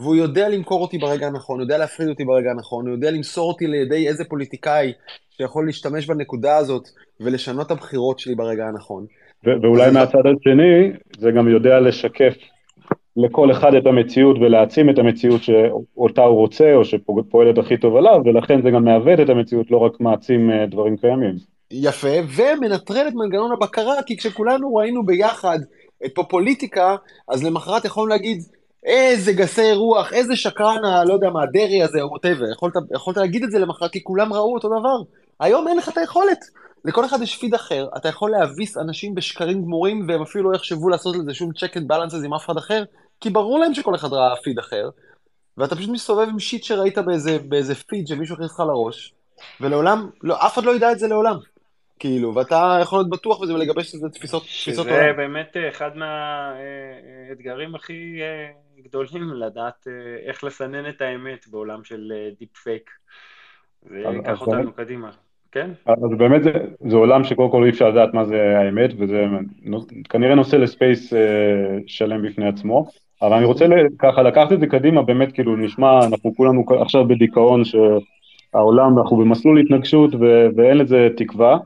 והוא יודע למכור אותי ברגע הנכון, הוא יודע להפחיד אותי ברגע הנכון, הוא יודע למסור אותי לידי איזה פוליטיקאי שיכול להשתמש בנקודה הזאת ולשנות את הבחירות שלי ברגע הנכון. ו- ואולי מהצד השני, זה גם יודע לשקף לכל אחד את המציאות ולהעצים את המציאות שאותה הוא רוצה, או שפועלת הכי טוב עליו, ולכן זה גם מעוות את המציאות, לא רק מעצים אה, דברים קיימים. יפה, ומנטרל את מנגנון הבקרה, כי כשכולנו ראינו ביחד את פופוליטיקה, אז למחרת יכולנו להגיד, איזה גסי רוח, איזה שקרן, לא יודע מה, דרעי הזה, או ווטאבר. יכולת, יכולת להגיד את זה למחרת, כי כולם ראו אותו דבר. היום אין לך את היכולת. לכל אחד יש פיד אחר, אתה יכול להביס אנשים בשקרים גמורים, והם אפילו לא יחשבו לעשות לזה שום check and balances עם אף אחד אחר, כי ברור להם שכל אחד ראה פיד אחר, ואתה פשוט מסתובב עם שיט שראית באיזה, באיזה פיד שמישהו הכניס לך לראש, ולעולם, לא, אף אחד לא ידע את זה לעולם. כאילו, ואתה יכול להיות בטוח בזה ולגבש את זה תפיסות, תפיסות שזה עולם. באמת אה, אחד מהאתגרים הכי אה, גדולים, לדעת אה, איך לסנן את האמת בעולם של deep fake. זה ייקח אותנו באמת- קדימה. כן? אז באמת זה, זה עולם שקודם כל אי אפשר לדעת מה זה האמת, וזה כנראה נושא לספייס אה, שלם בפני עצמו. אבל אני רוצה ככה לקחת את זה קדימה, באמת כאילו נשמע, אנחנו כולנו עכשיו בדיכאון שהעולם, אנחנו במסלול התנגשות ו- ואין לזה תקווה.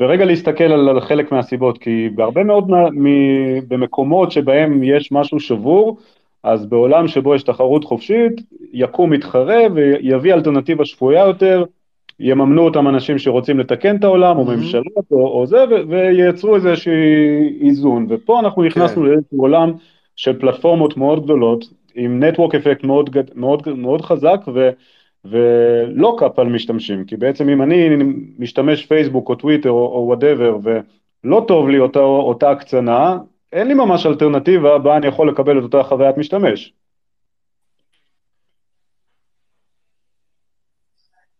ורגע להסתכל על, על חלק מהסיבות, כי בהרבה מאוד מה, מ, במקומות שבהם יש משהו שבור, אז בעולם שבו יש תחרות חופשית, יקום מתחרה ויביא אלטרנטיבה שפויה יותר, יממנו אותם אנשים שרוצים לתקן את העולם, או Mhm. ממשלות, או, או זה, ו- וייצרו איזשהו איזון. ופה אנחנו נכנסנו כן. לאיזשהו עולם של פלטפורמות מאוד גדולות, עם network effect מאוד, מאוד, מאוד חזק, ו, ולא קאפ על משתמשים, כי בעצם אם אני משתמש פייסבוק או טוויטר או whatever, ולא טוב לי אותה, אותה הקצנה, אין לי ממש אלטרנטיבה בה אני יכול לקבל את אותה חוויית משתמש.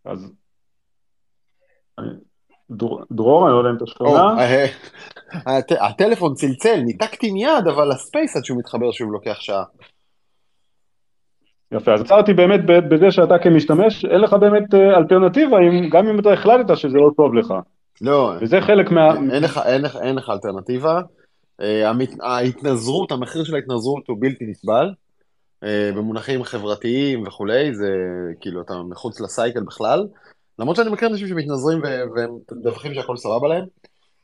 אז דרור, אני לא יודע אם אתה שומע. אה, הט- הטלפון צלצל, ניתקתי מיד, אבל הספייס עד שהוא מתחבר שוב לוקח שעה. יפה, אז עצרתי באמת ב- בזה שאתה כמשתמש, אין לך באמת אה, אלטרנטיבה, גם אם אתה החלטת שזה לא טוב לך. לא, וזה חלק מה... אין לך אלטרנטיבה. אה, ההתנזרות, המחיר של ההתנזרות הוא בלתי נסבל. אה, במונחים חברתיים וכולי, זה כאילו, אתה מחוץ לסייקל בכלל. למרות שאני מכיר אנשים שמתנזרים והם מדווחים שהכל סבבה להם.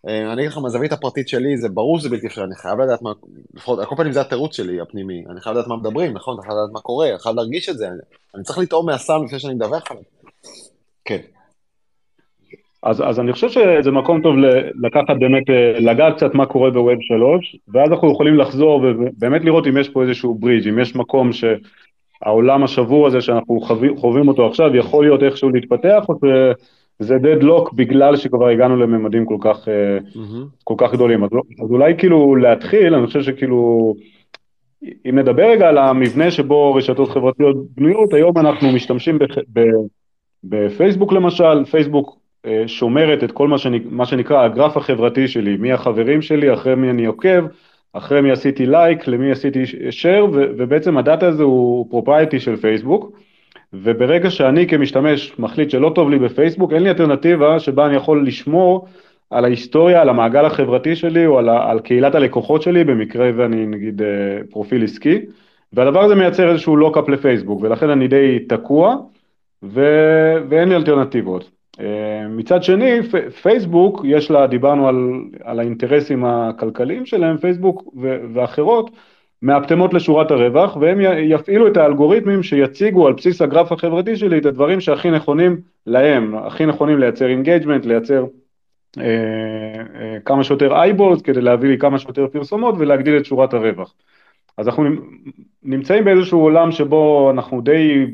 אה, אני אגיד לך, מהזווית הפרטית שלי, זה ברור שזה בלתי אפשרי, אני חייב לדעת מה, לפחות, על כל פנים זה התירוץ שלי, הפנימי. אני חייב לדעת מה מדברים, נכון? אתה חייב לדעת מה קורה, אני חייב להרגיש את זה. אני, אני צריך לטעום מהסם לפני שאני מדווח עליו. כן. אז, אז אני חושב שזה מקום טוב לקחת באמת, אה, לגעת קצת מה קורה בווב 3, ואז אנחנו יכולים לחזור ובאמת לראות אם יש פה איזשהו ברידג', אם יש מקום שהעולם השבור הזה שאנחנו חווים, חווים אותו עכשיו יכול להיות איכשהו להתפתח, או שזה deadlock בגלל שכבר הגענו לממדים כל כך, אה, כל כך גדולים. אז, אז אולי כאילו להתחיל, אני חושב שכאילו, אם נדבר רגע על המבנה שבו רשתות חברתיות בנויות, היום אנחנו משתמשים בח- ב- בפייסבוק למשל, פייסבוק שומרת את כל מה, שנ, מה שנקרא הגרף החברתי שלי, מי החברים שלי, אחרי מי אני עוקב, אחרי מי עשיתי לייק, למי עשיתי share, ובעצם הדאטה הזה הוא proprietary של פייסבוק, וברגע שאני כמשתמש מחליט שלא טוב לי בפייסבוק, אין לי אלטרנטיבה שבה אני יכול לשמור על ההיסטוריה, על המעגל החברתי שלי או על, על קהילת הלקוחות שלי, במקרה ואני נגיד אה, פרופיל עסקי, והדבר הזה מייצר איזשהו lock-up לפייסבוק, ולכן אני די תקוע, ו... ואין לי אלטרנטיבות. אה, מצד שני, פייסבוק, יש לה, דיברנו על, על האינטרסים הכלכליים שלהם, פייסבוק ואחרות, מאפטמות לשורת הרווח, והם יפעילו את האלגוריתמים שיציגו על בסיס הגרף החברתי שלי את הדברים שהכי נכונים להם, הכי נכונים לייצר engagement, לייצר אה, אה, כמה שיותר eyeballs כדי להביא לי כמה שיותר פרסומות ולהגדיל את שורת הרווח. אז אנחנו נמצאים באיזשהו עולם שבו אנחנו די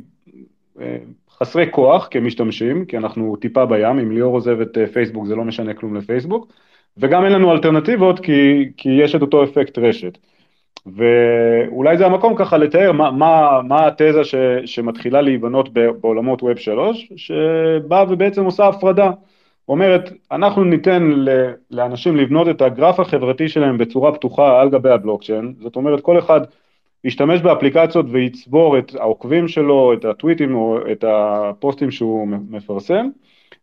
אה, חסרי כוח כמשתמשים, כי אנחנו טיפה בים, אם ליאור עוזב את אה, פייסבוק זה לא משנה כלום לפייסבוק, וגם אין לנו אלטרנטיבות כי, כי יש את אותו אפקט רשת. ואולי זה המקום ככה לתאר מה, מה, מה התזה ש, שמתחילה להיבנות בעולמות ווב 3, שבאה ובעצם עושה הפרדה. אומרת, אנחנו ניתן לאנשים לבנות את הגרף החברתי שלהם בצורה פתוחה על גבי הבלוקצ'יין, זאת אומרת כל אחד ישתמש באפליקציות ויצבור את העוקבים שלו, את הטוויטים או את הפוסטים שהוא מפרסם,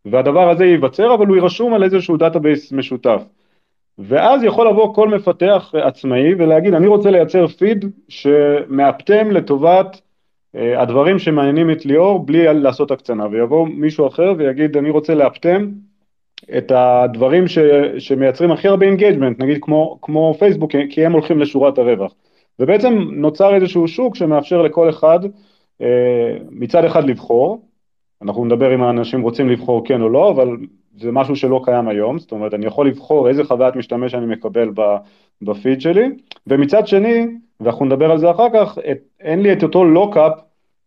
והדבר הזה ייווצר, אבל הוא יירשום על איזשהו database משותף. ואז יכול לבוא כל מפתח עצמאי ולהגיד, אני רוצה לייצר פיד שמאפטם לטובת אה, הדברים שמעניינים את ליאור בלי לעשות הקצנה, ויבוא מישהו אחר ויגיד, אני רוצה לאפטם את הדברים ש, שמייצרים הכי הרבה engagement, נגיד כמו, כמו פייסבוק, כי הם הולכים לשורת הרווח. ובעצם נוצר איזשהו שוק שמאפשר לכל אחד אה, מצד אחד לבחור, אנחנו נדבר אם האנשים רוצים לבחור כן או לא, אבל זה משהו שלא קיים היום, זאת אומרת אני יכול לבחור איזה חוויית משתמש אני מקבל בפיד שלי, ומצד שני, ואנחנו נדבר על זה אחר כך, את, אין לי את אותו lock-up,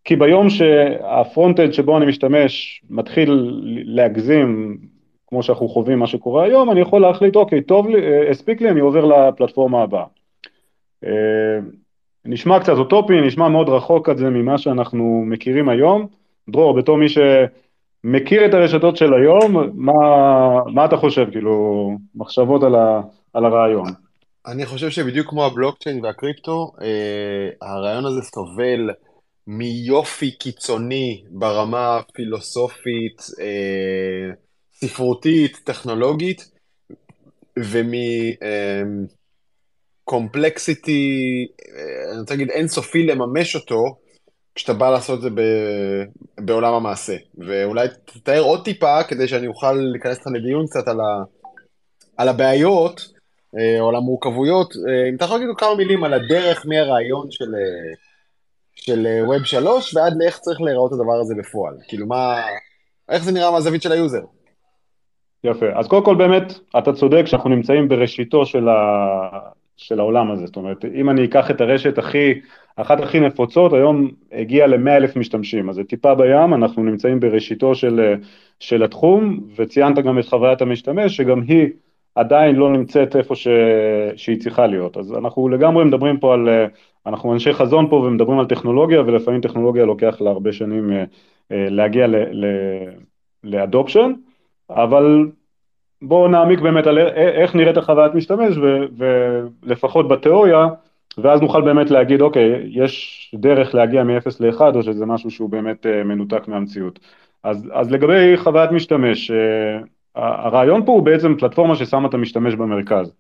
כי ביום שה front-end שבו אני משתמש מתחיל להגזים, כמו שאנחנו חווים מה שקורה היום, אני יכול להחליט אוקיי, טוב לי, אה, הספיק לי, אני עובר לפלטפורמה הבאה. אה, נשמע קצת אוטופי, נשמע מאוד רחוק כזה ממה שאנחנו מכירים היום. דרור, בתור מי שמכיר את הרשתות של היום, מה, מה אתה חושב, כאילו, מחשבות על, ה, על הרעיון? אני חושב שבדיוק כמו הבלוקצ'יין והקריפטו, אה, הרעיון הזה סובל מיופי קיצוני ברמה פילוסופית, אה, ספרותית, טכנולוגית, ומ... אה, קומפלקסיטי, אה, אני רוצה להגיד אינסופי לממש אותו, כשאתה בא לעשות את זה ב... בעולם המעשה. ואולי תתאר עוד טיפה, כדי שאני אוכל להיכנס איתך לדיון קצת על, ה... על הבעיות, אה, או על המורכבויות. אה, אם אתה יכול להגיד כמה מילים על הדרך מהרעיון של, של Web 3 ועד לאיך צריך להיראות הדבר הזה בפועל. כאילו מה, איך זה נראה מהזווית של ה user? יפה, אז קודם כל באמת, אתה צודק שאנחנו נמצאים בראשיתו של, ה... של העולם הזה, זאת אומרת, אם אני אקח את הרשת הכי, אחת הכי נפוצות, היום הגיעה ל-100 אלף משתמשים, אז זה טיפה בים, אנחנו נמצאים בראשיתו של, של התחום, וציינת גם את חוויית המשתמש, שגם היא עדיין לא נמצאת איפה ש, שהיא צריכה להיות, אז אנחנו לגמרי מדברים פה על, אנחנו אנשי חזון פה ומדברים על טכנולוגיה, ולפעמים טכנולוגיה לוקח לה הרבה שנים אה, אה, להגיע לאדופשן, אבל בואו נעמיק באמת על איך נראית החוויית משתמש ולפחות בתיאוריה ואז נוכל באמת להגיד אוקיי יש דרך להגיע מ-0 ל-1 או שזה משהו שהוא באמת אה, מנותק מהמציאות. אז, אז לגבי חוויית משתמש, אה, הרעיון פה הוא בעצם פלטפורמה ששמה את המשתמש במרכז,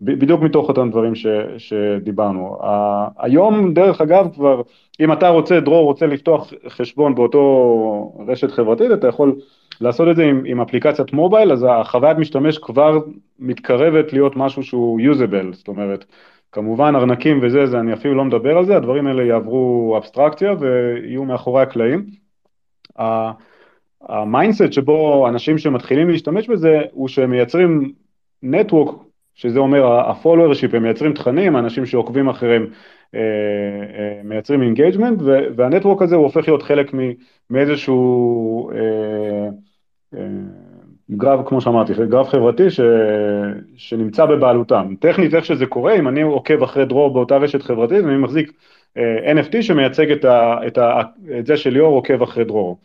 בדיוק מתוך אותם דברים ש, שדיברנו. היום דרך אגב כבר אם אתה רוצה, דרור רוצה לפתוח חשבון באותו רשת חברתית אתה יכול לעשות את זה עם, עם אפליקציית mobile, אז החוויית משתמש כבר מתקרבת להיות משהו שהוא usable, זאת אומרת, כמובן ארנקים וזה, זה אני אפילו לא מדבר על זה, הדברים האלה יעברו אבסטרקציה ויהיו מאחורי הקלעים. ה mindset שבו אנשים שמתחילים להשתמש בזה, הוא שהם מייצרים network, שזה אומר ה-followership, הם מייצרים תכנים, אנשים שעוקבים אחריהם אה, אה, מייצרים engagement, וה network הזה הוא הופך להיות חלק מאיזשהו אה, גרף, כמו שאמרתי, גרף חברתי ש, שנמצא בבעלותם. טכנית איך שזה קורה, אם אני עוקב אחרי דרור באותה רשת חברתית, אני מחזיק uh, NFT שמייצג את, ה, את, ה, את זה שליאור עוקב אחרי דרור.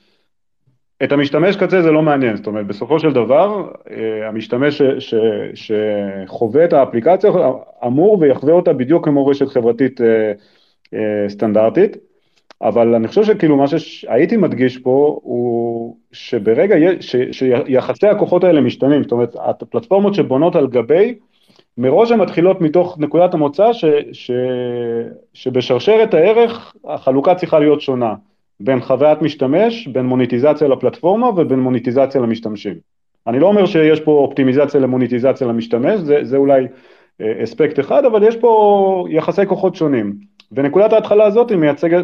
את המשתמש קצה זה לא מעניין, זאת אומרת, בסופו של דבר, אה, המשתמש ש, ש, שחווה את האפליקציה אמור ויחווה אותה בדיוק כמו רשת חברתית אה, אה, סטנדרטית, אבל אני חושב שכאילו מה שהייתי מדגיש פה הוא שברגע ש, שיחסי הכוחות האלה משתנים, זאת אומרת, הפלטפורמות שבונות על גבי, מראש הן מתחילות מתוך נקודת המוצא ש, ש, שבשרשרת הערך החלוקה צריכה להיות שונה. בין חוויית משתמש, בין מוניטיזציה לפלטפורמה ובין מוניטיזציה למשתמשים. אני לא אומר שיש פה אופטימיזציה למוניטיזציה למשתמש, זה, זה אולי אה, אספקט אחד, אבל יש פה יחסי כוחות שונים. ונקודת ההתחלה הזאת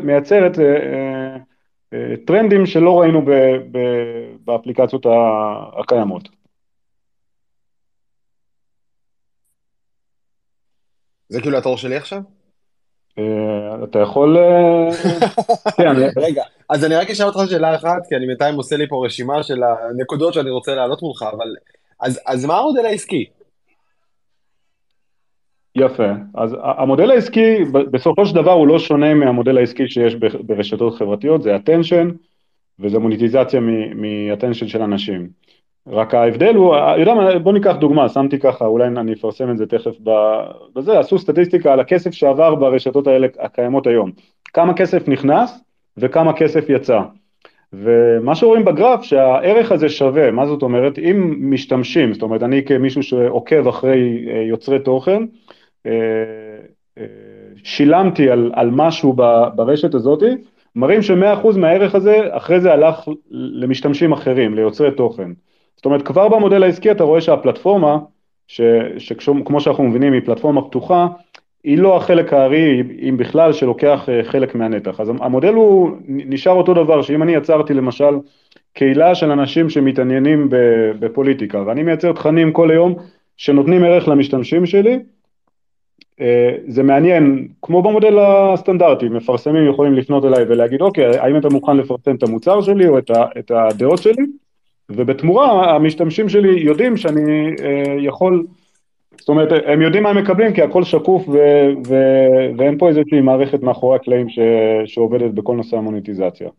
מייצרת אה, אה, אה, טרנדים שלא ראינו ב, ב, באפליקציות הקיימות. זה כאילו התור שלי עכשיו? אה, אתה יכול... אה, כן, רגע, אז אני רק אשאל אותך שאלה אחת, כי אני בינתיים עושה לי פה רשימה של הנקודות שאני רוצה להעלות מולך, אבל... אז, אז מה המודל העסקי? יפה, אז המודל העסקי בסופו של דבר הוא לא שונה מהמודל העסקי שיש ברשתות חברתיות, זה attention וזה מוניטיזציה מ-attention של אנשים. רק ההבדל הוא, יודע מה, בוא ניקח דוגמה, שמתי ככה, אולי אני אפרסם את זה תכף בזה, עשו סטטיסטיקה על הכסף שעבר ברשתות האלה הקיימות היום. כמה כסף נכנס וכמה כסף יצא. ומה שרואים בגרף שהערך הזה שווה, מה זאת אומרת? אם משתמשים, זאת אומרת אני כמישהו שעוקב אחרי אה, יוצרי תוכן, שילמתי על, על משהו ברשת הזאתי, מראים שמאה אחוז מהערך הזה אחרי זה הלך למשתמשים אחרים, ליוצרי תוכן. זאת אומרת, כבר במודל העסקי אתה רואה שהפלטפורמה, שכמו שאנחנו מבינים היא פלטפורמה פתוחה, היא לא החלק הארי, אם בכלל, שלוקח אה, חלק מהנתח. אז המודל הוא נשאר אותו דבר, שאם אני יצרתי למשל קהילה של אנשים שמתעניינים בפוליטיקה, ואני מייצר תכנים כל היום שנותנים ערך למשתמשים שלי, אה, זה מעניין, כמו במודל הסטנדרטי, מפרסמים יכולים לפנות אליי ולהגיד, אוקיי, האם אתה מוכן לפרסם את המוצר שלי או את הדעות שלי? ובתמורה המשתמשים שלי יודעים שאני אה, יכול, זאת אומרת הם יודעים מה הם מקבלים כי הכל שקוף ו, ו, ואין פה איזושהי מערכת מאחורי הקלעים ש, שעובדת בכל נושא המוניטיזציה.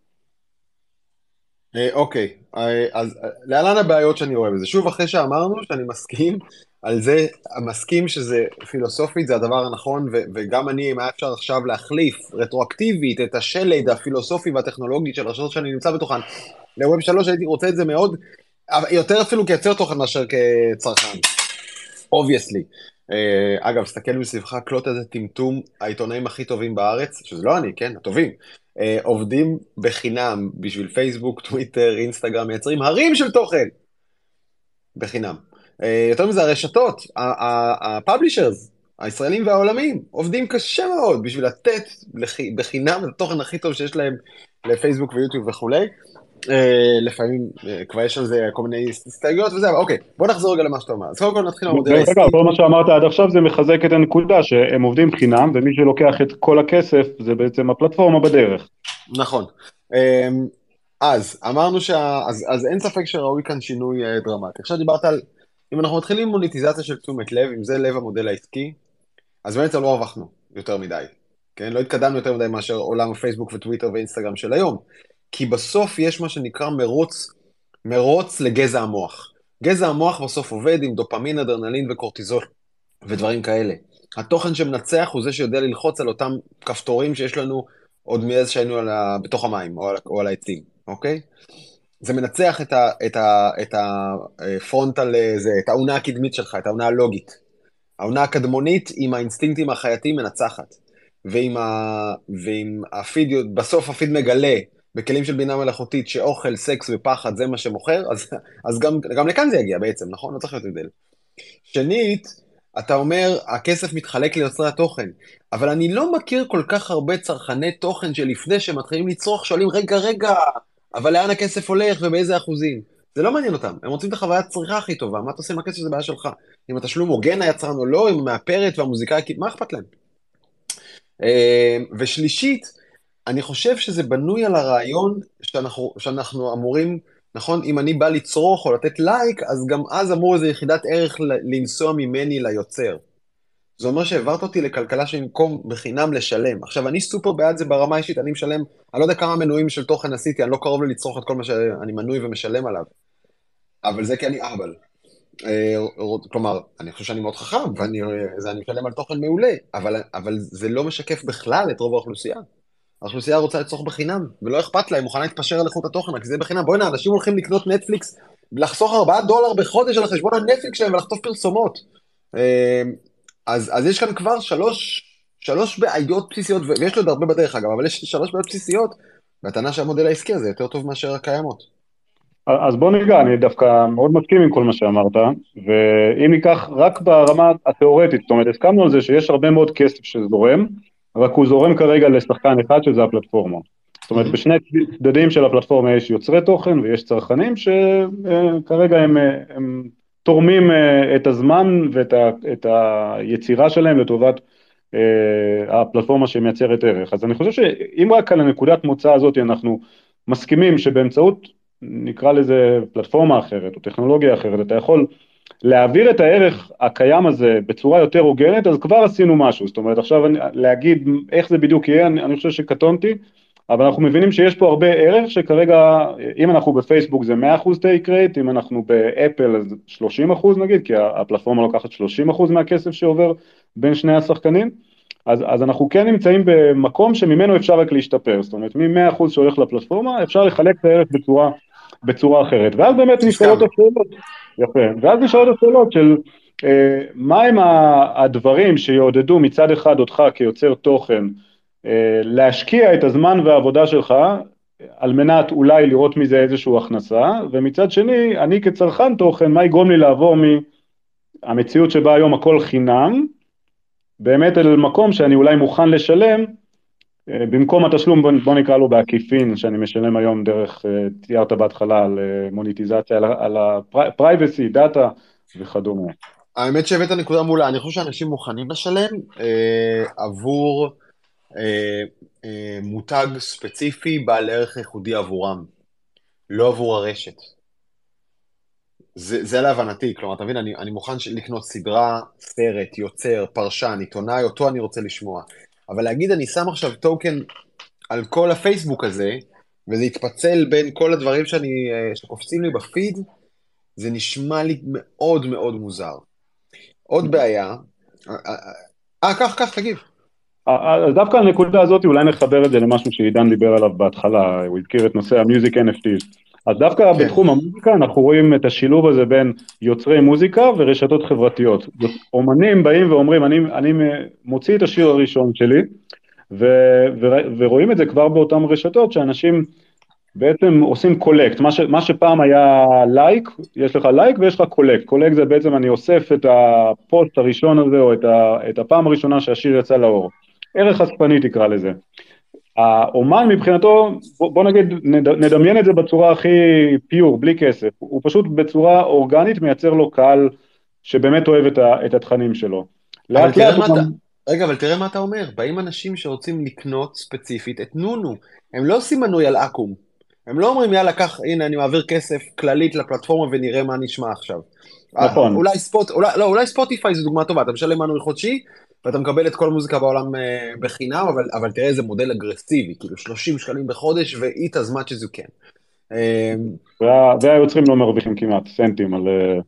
אה, אוקיי, אה, אז להלן הבעיות שאני רואה בזה. שוב, אחרי שאמרנו שאני מסכים על זה, מסכים שזה פילוסופית, זה הדבר הנכון, ו- וגם אני, אם היה אפשר עכשיו להחליף רטרואקטיבית את השלד הפילוסופי והטכנולוגי של רשתות שאני נמצא בתוכן ל-Web 3 הייתי רוצה את זה מאוד, יותר אפילו כיצרן תוכן מאשר כצרכן, obviously. Uh, אגב, סתכל מסביבך, קלוט איזה טמטום, העיתונאים הכי טובים בארץ, שזה לא אני, כן, הטובים, uh, עובדים בחינם בשביל פייסבוק, טוויטר, אינסטגרם, מייצרים הרים של תוכן. בחינם. Uh, יותר מזה, הרשתות, ה publishers, הישראלים והעולמים, עובדים קשה מאוד בשביל לתת בחינם את התוכן הכי טוב שיש להם לפייסבוק ויוטיוב וכולי. אה, לפעמים אה, כבר יש על זה כל מיני הסתייגויות וזה, אבל אוקיי, בוא נחזור רגע למה שאתה אומר. אז קודם כל נתחיל מהמודל העסקי. רגע, כל מה שאמרת עד עכשיו זה מחזק את הנקודה שהם עובדים חינם, ומי שלוקח את כל הכסף זה בעצם הפלטפורמה בדרך. נכון. אז אמרנו שה... אז, אז אין ספק שראוי כאן שינוי אה, דרמטי. עכשיו דיברת על, אם אנחנו מתחילים מוניטיזציה של תשומת לב, אם זה לב המודל העסקי, אז באמת לא הרווחנו יותר מדי. כן? לא התקדמנו יותר מדי מאשר עולם הפייסבוק וטוויטר ואינסטגרם של היום. כי בסוף יש מה שנקרא מרוץ, מרוץ לגזע המוח. גזע המוח בסוף עובד עם דופמין, אדרנלין וקורטיזול ודברים כאלה. התוכן שמנצח הוא זה שיודע ללחוץ על אותם כפתורים שיש לנו עוד מאז שהיינו ה... בתוך המים או על, או על העצים, אוקיי? זה מנצח את, ה, את, ה, את הפרונטל, אה, זה, את האונה הקדמית שלך, את האונה הלוגית. האונה הקדמונית עם האינסטינקטים החייתיים מנצחת. ועם, ה, ועם הפיד, בסוף הפיד מגלה בכלים של בינה מלאכותית שאוכל, סקס ופחד זה מה שמוכר, אז, אז גם, גם לכאן זה יגיע בעצם, נכון? לא צריך להיות הבדל. שנית, אתה אומר, הכסף מתחלק ליוצרי התוכן, אבל אני לא מכיר כל כך הרבה צרכני תוכן שלפני שמתחילים לצרוך, שואלים, רגע, רגע, אבל לאן הכסף הולך ובאיזה אחוזים? זה לא מעניין אותם, הם רוצים את החוויית צריכה הכי טובה, מה אתה עושה עם הכסף זה בעיה שלך. אם התשלום הוגן היצרן או לא, אם המאפרת והמוזיקאי, מה אכפת להם? אה, ושלישית, אני חושב שזה בנוי על הרעיון שאנחנו, שאנחנו אמורים, נכון, אם אני בא לצרוך או לתת לייק, אז גם אז אמור איזו יחידת ערך לנסוע ממני ליוצר. זה אומר שהעברת אותי לכלכלה שבמקום בחינם לשלם. עכשיו, אני סופר בעד זה ברמה האישית, אני משלם, אני לא יודע כמה מנויים של תוכן עשיתי, אני לא קרוב ללצרוך את כל מה שאני מנוי ומשלם עליו. אבל זה כי אני אהבל. אה, כלומר, אני חושב שאני מאוד חכם, ואני משלם על תוכן מעולה, אבל, אבל זה לא משקף בכלל את רוב האוכלוסייה. האוכלוסייה רוצה לצרוך בחינם, ולא אכפת לה, היא מוכנה להתפשר על איכות התוכן, רק זה בחינם. בוא'נה, אנשים הולכים לקנות נטפליקס, לחסוך 4 דולר בחודש על החשבון הנטפליקס שלהם ולחטוף פרסומות. אה, אז, אז יש כאן כבר שלוש, שלוש בעיות בסיסיות, ויש לו עוד הרבה בדרך אגב, אבל יש שלוש בעיות בסיסיות, והטענה שהמודל העסקי הזה יותר טוב מאשר הקיימות. אז בוא ניגע, אני דווקא מאוד מסכים עם כל מה שאמרת, ואם ניקח רק ברמה התיאורטית, זאת אומרת, הסכמנו על זה שיש הרבה מאוד כסף שזורם, רק הוא זורם כרגע לשחקן אחד שזה הפלטפורמה. זאת אומרת, mm-hmm. בשני צדדים של הפלטפורמה יש יוצרי תוכן ויש צרכנים שכרגע הם, הם תורמים אה, את הזמן ואת היצירה שלהם לטובת אה, הפלטפורמה שמייצרת ערך. אז אני חושב שאם רק על הנקודת מוצא הזאת אנחנו מסכימים שבאמצעות, נקרא לזה פלטפורמה אחרת או טכנולוגיה אחרת, אתה יכול להעביר את הערך הקיים הזה בצורה יותר הוגנת, אז כבר עשינו משהו. זאת אומרת, עכשיו להגיד איך זה בדיוק יהיה, אני, אני חושב שקטונתי. אבל אנחנו מבינים שיש פה הרבה ערך שכרגע, אם אנחנו בפייסבוק זה 100% טייק רייט, אם אנחנו באפל אז 30% נגיד, כי הפלטפורמה לוקחת 30% מהכסף שעובר בין שני השחקנים, אז, אז אנחנו כן נמצאים במקום שממנו אפשר רק להשתפר, זאת אומרת מ-100% שהולך לפלטפורמה אפשר לחלק את הערך בצורה, בצורה אחרת, ואז באמת נשאלות השאלות, יפה, ואז נשאלות השאלות של אה, מהם הדברים שיעודדו מצד אחד אותך כיוצר תוכן, להשקיע את הזמן והעבודה שלך על מנת אולי לראות מזה איזושהי הכנסה, ומצד שני, אני כצרכן תוכן, מה יגרום לי לעבור מהמציאות שבה היום הכל חינם, באמת אל מקום שאני אולי מוכן לשלם, אה, במקום התשלום, בוא, נקרא לו בעקיפין, שאני משלם היום דרך, אה, ציירת בהתחלה על מוניטיזציה, על ה-privacy, דאטה וכדומה. האמת שהבאת נקודה מולה, אני חושב שאנשים מוכנים לשלם אה, עבור אה, אה, מותג ספציפי בעל ערך ייחודי עבורם, לא עבור הרשת. זה, זה להבנתי, כלומר, אתה מבין, אני, אני מוכן לקנות סדרה, סרט, יוצר, פרשן, עיתונאי, אותו אני רוצה לשמוע. אבל להגיד, אני שם עכשיו token על כל הפייסבוק הזה, וזה יתפצל בין כל הדברים שאני, אה, שקופצים לי בפיד, זה נשמע לי מאוד מאוד מוזר. עוד בעיה, אה, קח, קח, תגיב. אז דווקא הנקודה הזאת אולי נחבר את זה למשהו שעידן דיבר עליו בהתחלה, הוא הזכיר את נושא ה music NFT. אז דווקא כן. בתחום המוזיקה אנחנו רואים את השילוב הזה בין יוצרי מוזיקה ורשתות חברתיות. אומנים באים ואומרים, אני, אני מוציא את השיר הראשון שלי, ו, ו, ורואים את זה כבר באותן רשתות שאנשים בעצם עושים collect, מה, ש, מה שפעם היה לייק, יש לך לייק ויש לך collect, collect זה בעצם אני אוסף את הפוסט הראשון הזה או את, ה, את הפעם הראשונה שהשיר יצא לאור. ערך אספני תקרא לזה. האומן מבחינתו, בוא נגיד, נדמיין את זה בצורה הכי פיור, בלי כסף, הוא פשוט בצורה אורגנית מייצר לו קהל שבאמת אוהב את, ה, את התכנים שלו. לאט לאט הוא... אתה... רגע, אבל תראה מה אתה אומר, באים אנשים שרוצים לקנות ספציפית את נונו, הם לא עושים מנוי על אקו"ם, הם לא אומרים יאללה קח, הנה אני מעביר כסף כללית לפלטפורמה ונראה מה נשמע עכשיו. נכון. אולי, ספוט, אולי, לא, אולי ספוטיפיי זו דוגמה טובה, אתה משלם מנוי חודשי, ואתה מקבל את כל המוזיקה בעולם uh, בחינם, אבל, אבל תראה איזה מודל אגרסיבי, כאילו 30 שקלים בחודש ו-eat as much as you can. והיוצרים לא מרוויחים כמעט סנטים על, uh,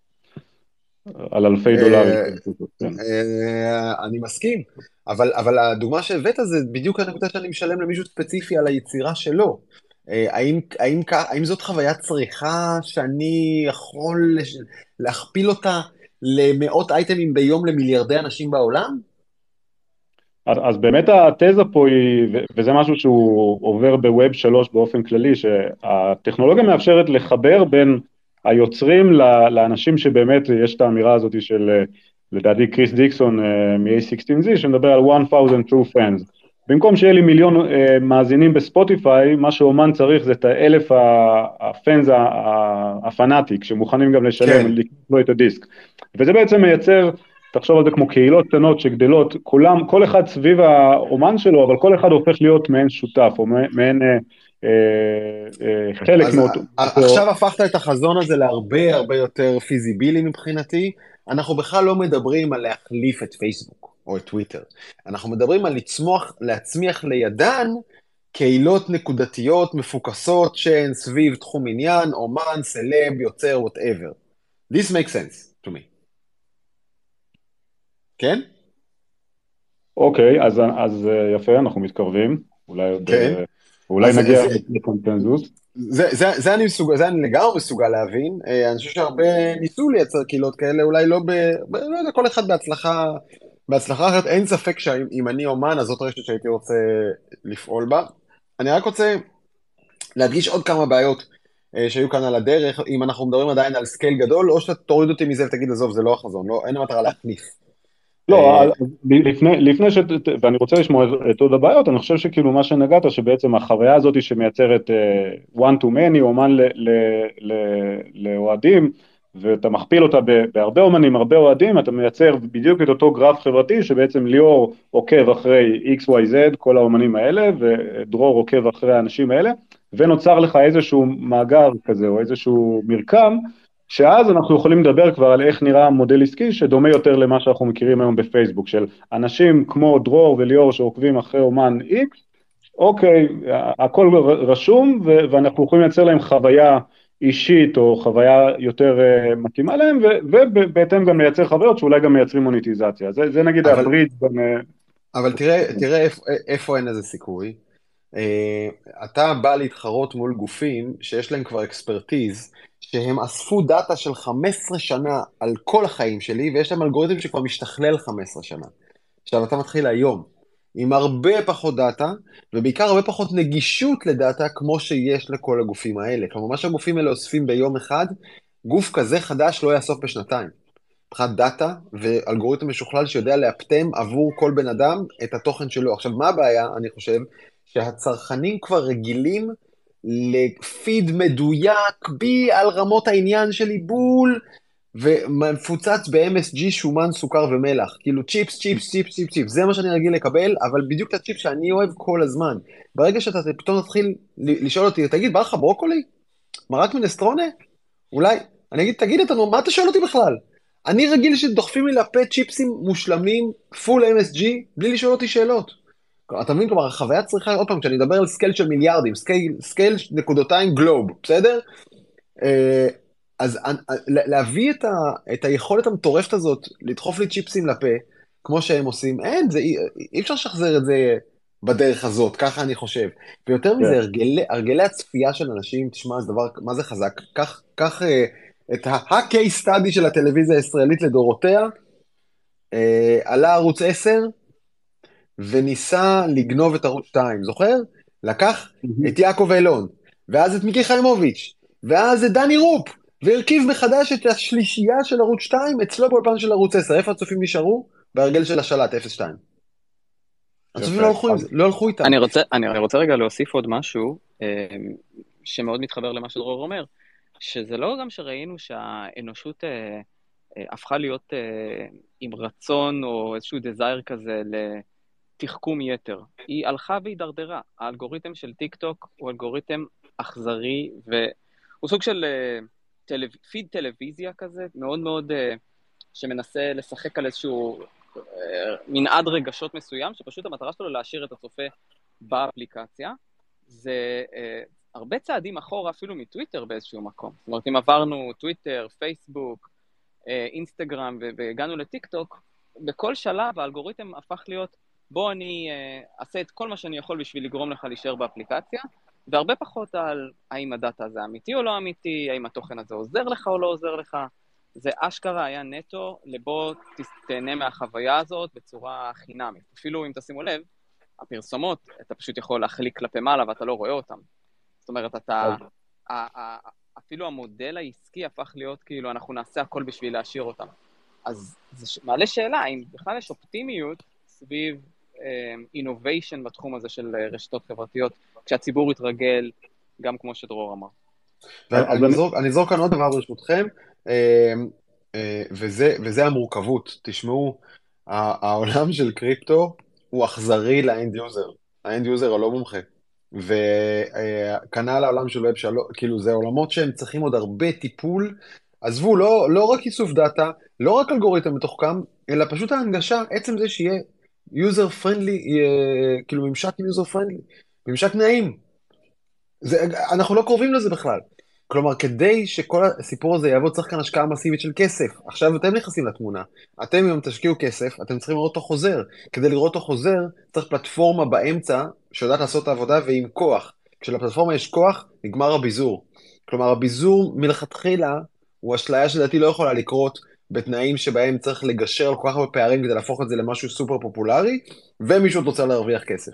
על אלפי דולרים. כן. אני מסכים, אבל, אבל הדוגמה שהבאת זה בדיוק הנקודה שאני משלם למישהו ספציפי על היצירה שלו. האם, האם, האם זאת חוויית צריכה שאני יכול להכפיל אותה למאות אייטמים ביום למיליארדי אנשים בעולם? אז, אז באמת התזה פה היא, וזה משהו שהוא עובר בווב שלוש באופן כללי, שהטכנולוגיה מאפשרת לחבר בין היוצרים לאנשים שבאמת יש את האמירה הזאת של לדעתי קריס דיקסון אה, מ-A16Z שמדבר על 1,000 true fans. במקום שיהיה לי מיליון uh, מאזינים בספוטיפיי, מה שאומן צריך זה את האלף ה fans ה fanatic שמוכנים גם לשלם, כן. לקנות לו את הדיסק. וזה בעצם מייצר תחשוב על זה כמו קהילות קטנות שגדלות, כולם, כל אחד סביב האומן שלו, אבל כל אחד הופך להיות מעין שותף, או מעין אה, אה, אה, חלק מאותו... עכשיו הפכת את החזון הזה להרבה הרבה יותר feasible מבחינתי. אנחנו בכלל לא מדברים על להחליף את פייסבוק. או את טוויטר. אנחנו מדברים על לצמוח, להצמיח לידם קהילות נקודתיות מפוקסות שהן סביב תחום עניין, אומן, סלב, יוצר, whatever. This makes sense to me. כן? אוקיי, אז, אז אה, יפה, אנחנו מתקרבים. אולי עוד... כן. אה, אולי נגיע אז- לקונצנזוס. זה, זה, זה, אני מסוג, זה אני לגמרי מסוגל להבין. אה, אני חושב שהרבה ניסו לייצר קהילות כאלה, אולי לא ב... לא יודע, כל אחד בהצלחה, בהצלחה אחרת. אין ספק שאם אני אומן, אז זאת רשת שהייתי רוצה לפעול בה. אני רק רוצה להדגיש עוד כמה בעיות אה, שהיו כאן על הדרך, אם אנחנו מדברים עדיין על scale גדול, או שאתה תוריד אותי מזה ותגיד, עזוב, זה לא החזון, לא, אין המטרה להחליף. לא, אה, לפני, לפני ש... ואני רוצה לשמוע את עוד הבעיות, אני חושב שכאילו מה שנגעת, שבעצם החוויה הזאת שמייצרת uh, one to many, אומן לאוהדים, ואתה מכפיל אותה בהרבה אומנים, הרבה אוהדים, אתה מייצר בדיוק את אותו גרף חברתי, שבעצם ליאור עוקב אחרי XYZ, כל האומנים האלה, ודרור עוקב אחרי האנשים האלה, ונוצר לך איזשהו מאגר כזה, או איזשהו מרקם, שאז אנחנו יכולים לדבר כבר על איך נראה מודל עסקי שדומה יותר למה שאנחנו מכירים היום בפייסבוק, של אנשים כמו דרור וליאור שעוקבים אחרי אומן X, אוקיי, הכל רשום ו- ואנחנו יכולים לייצר להם חוויה אישית או חוויה יותר uh, מתאימה להם, ובהתאם גם לייצר חוויות שאולי גם מייצרים monetization. זה, זה נגיד אבל- הברית בין... אה, אבל תראה, תראה איפה, איפה אין לזה סיכוי. אה, אתה בא להתחרות מול גופים שיש להם כבר expertise, שהם אספו data של 15 שנה על כל החיים שלי, ויש להם אלגוריתם שכבר משתכלל 15 שנה. עכשיו, אתה מתחיל היום עם הרבה פחות data, ובעיקר הרבה פחות נגישות ל data כמו שיש לכל הגופים האלה. כלומר, מה שהגופים האלה אוספים ביום אחד, גוף כזה חדש לא יאסוף בשנתיים. מבחינת data ואלגוריתם משוכלל שיודע לאפטם עבור כל בן אדם את התוכן שלו. עכשיו, מה הבעיה, אני חושב? שהצרכנים כבר רגילים לפיד מדויק ב- על רמות העניין שלי בול, ומפוצץ ב-MSG שומן, סוכר ומלח. כאילו צ'יפס, צ'יפס, צ'יפס, צ'יפס, צ'יפס. זה מה שאני רגיל לקבל, אבל בדיוק את הצ'יפס שאני אוהב כל הזמן. ברגע שאתה פתאום תתחיל לשאול אותי, תגיד, בא לך ברוקולי? מרק מינסטרונה? אולי. אני אגיד, תגיד, מה אתה שואל אותי בכלל? אני רגיל שדוחפים לי לפה צ'יפסים מושלמים, full MSG, בלי לשאול אותי שאלות. אתה מבין? כלומר, החוויה צריכה, עוד פעם, כשאני מדבר על scale של מיליארדים, scale, scale נקודותיים globe, בסדר? אה, אז אה, להביא את, ה, את היכולת המטורפת הזאת, לדחוף לי צ'יפסים לפה, כמו שהם עושים, אין, זה, אי, אפשר לשחזר את זה בדרך הזאת, ככה אני חושב. ויותר מזה, הרגלי, הרגלי הצפייה של אנשים, תשמע, זה דבר, מה זה חזק? קח, אה, את ה-case study של הטלוויזיה הישראלית לדורותיה, אה, עלה ערוץ 10, וניסה לגנוב את ערוץ 2, זוכר? לקח את יעקב אילון, ואז את מיקי חיימוביץ', ואז את דני רופ, והרכיב מחדש את השלישייה של ערוץ 2 אצלו באולפן של ערוץ 10. איפה הצופים נשארו? בהרגל של השלט, 0-2. הצופים לא הלכו, עם זה, לא הלכו איתם. אני רוצה, אני, אני רוצה רגע להוסיף עוד משהו אה, שמאוד מתחבר למה שדרור אומר, שזה לא גם שראינו שהאנושות אה, אה, הפכה להיות אה, עם רצון או איזשהו desire כזה לתחכום יתר. היא הלכה והידרדרה. האלגוריתם של טיק טוק הוא אלגוריתם אכזרי והוא סוג של אה, טלו... פיד טלוויזיה כזה, מאוד מאוד אה, שמנסה לשחק על איזשהו אה, מנעד רגשות מסוים, שפשוט המטרה שלו להשאיר את הצופה באפליקציה. זה הרבה צעדים אחורה אפילו מטוויטר באיזשהו מקום. זאת אומרת, אם עברנו טוויטר, פייסבוק, אינסטגרם והגענו לטיק טוק, בכל שלב האלגוריתם הפך להיות, בוא אני אה, אעשה את כל מה שאני יכול בשביל לגרום לך להישאר באפליקציה, והרבה פחות על האם הדאטה הזה אמיתי או לא אמיתי, האם התוכן הזה עוזר לך או לא עוזר לך. זה אשכרה היה נטו לבוא תהנה מהחוויה הזאת בצורה חינמית. אפילו אם תשימו לב, הפרסומות, אתה פשוט יכול להחליק כלפי מעלה ואתה לא רואה אותן. זאת אומרת, אתה... אפילו המודל העסקי הפך להיות כאילו, אנחנו נעשה הכל בשביל להשאיר אותם. אז זה מעלה שאלה, האם בכלל יש אופטימיות סביב אינוביישן uh, בתחום הזה של uh, רשתות חברתיות, כשהציבור יתרגל, גם כמו שדרור אמר. אני אזרוק כאן עוד דבר ברשותכם, וזה, וזה המורכבות. תשמעו, העולם של קריפטו הוא אכזרי ל end user. ה end user הוא לא מומחה. וכנ"ל העולם של Web שלוש, כאילו זה עולמות שהם צריכים עוד הרבה טיפול, עזבו, לא, לא רק איסוף data, לא רק אלגוריתם מתוחכם, אלא פשוט ההנגשה, עצם זה שיהיה user friendly, יהיה, כאילו ממשק user friendly, ממשק נעים. זה, אנחנו לא קרובים לזה בכלל. כלומר, כדי שכל הסיפור הזה יעבוד, צריך כאן השקעה מסיבית של כסף. עכשיו אתם נכנסים לתמונה. אתם אם תשקיעו כסף, אתם צריכים לראות אותו חוזר. כדי לראות אותו חוזר, צריך פלטפורמה באמצע שיודעת לעשות את העבודה ועם כוח. כשלפלטפורמה יש כוח, נגמר הביזור. כלומר, הביזור מלכתחילה הוא אשליה שלדעתי לא יכולה לקרות בתנאים שבהם צריך לגשר על כל כך הרבה פערים כדי להפוך את זה למשהו סופר פופולרי, ומישהו עוד רוצה להרוויח כסף.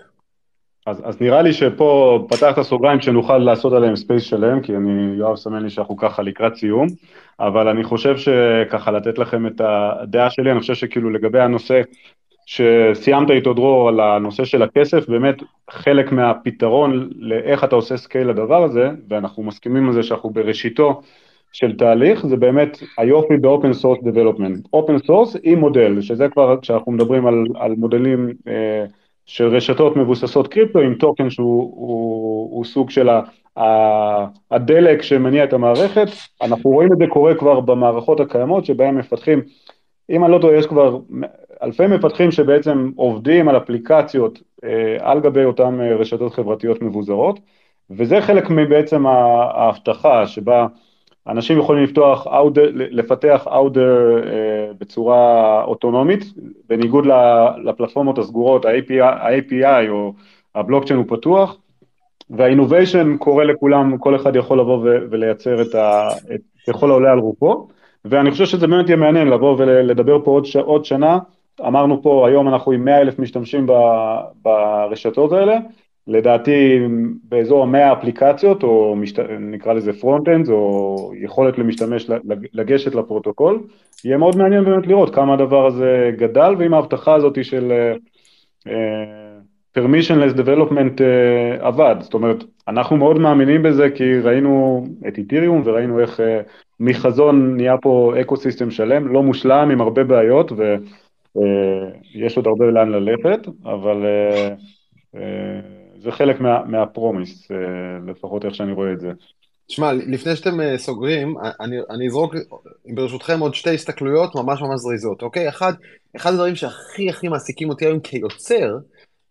אז, אז נראה לי שפה פתח את הסוגריים שנוכל לעשות עליהם space שלם, כי אני, יואב סמן לי שאנחנו ככה לקראת סיום, אבל אני חושב שככה לתת לכם את הדעה שלי, אני חושב שכאילו לגבי הנושא שסיימת איתו דרור על הנושא של הכסף, באמת חלק מהפתרון לאיך אתה עושה scale לדבר הזה, ואנחנו מסכימים על זה שאנחנו בראשיתו של תהליך, זה באמת היופי ב open source development. open source עם מודל, שזה כבר כשאנחנו מדברים על, על מודלים אה, של רשתות מבוססות קריפטו עם טוקן שהוא הוא, הוא סוג של ה, ה, הדלק שמניע את המערכת, אנחנו רואים את זה קורה כבר במערכות הקיימות שבהן מפתחים, אם אני לא טועה יש כבר אלפי מפתחים שבעצם עובדים על אפליקציות אה, על גבי אותן אה, רשתות חברתיות מבוזרות, וזה חלק מבעצם ההבטחה שבה אנשים יכולים לפתוח, לפתח אאודר אה, בצורה אוטונומית, בניגוד לפלטפורמות הסגורות, ה-API או הבלוקצ'יין הוא פתוח, וה innovation קורה לכולם, כל אחד יכול לבוא ולייצר את ה... את, ככל העולה על רוחו, ואני חושב שזה באמת יהיה מעניין לבוא ולדבר פה עוד, ש, עוד שנה, אמרנו פה היום אנחנו עם 100 אלף משתמשים ברשתות האלה, לדעתי באזור המאה אפליקציות, או משת... נקרא לזה front-end, או יכולת למשתמש לגשת לפרוטוקול, יהיה מאוד מעניין באמת לראות כמה הדבר הזה גדל, ועם ההבטחה הזאת של uh, permissionless development uh, עבד, זאת אומרת, אנחנו מאוד מאמינים בזה כי ראינו את איתיריום וראינו איך uh, מחזון נהיה פה אקו סיסטם שלם, לא מושלם עם הרבה בעיות ויש uh, עוד הרבה לאן ללכת, אבל uh, uh, זה חלק מה, מהפרומיס, אה, לפחות איך שאני רואה את זה. תשמע, לפני שאתם אה, סוגרים, אני, אני אזרוק ברשותכם עוד שתי הסתכלויות ממש ממש זריזות, אוקיי? אחד, אחד הדברים שהכי הכי מעסיקים אותי היום כיוצר,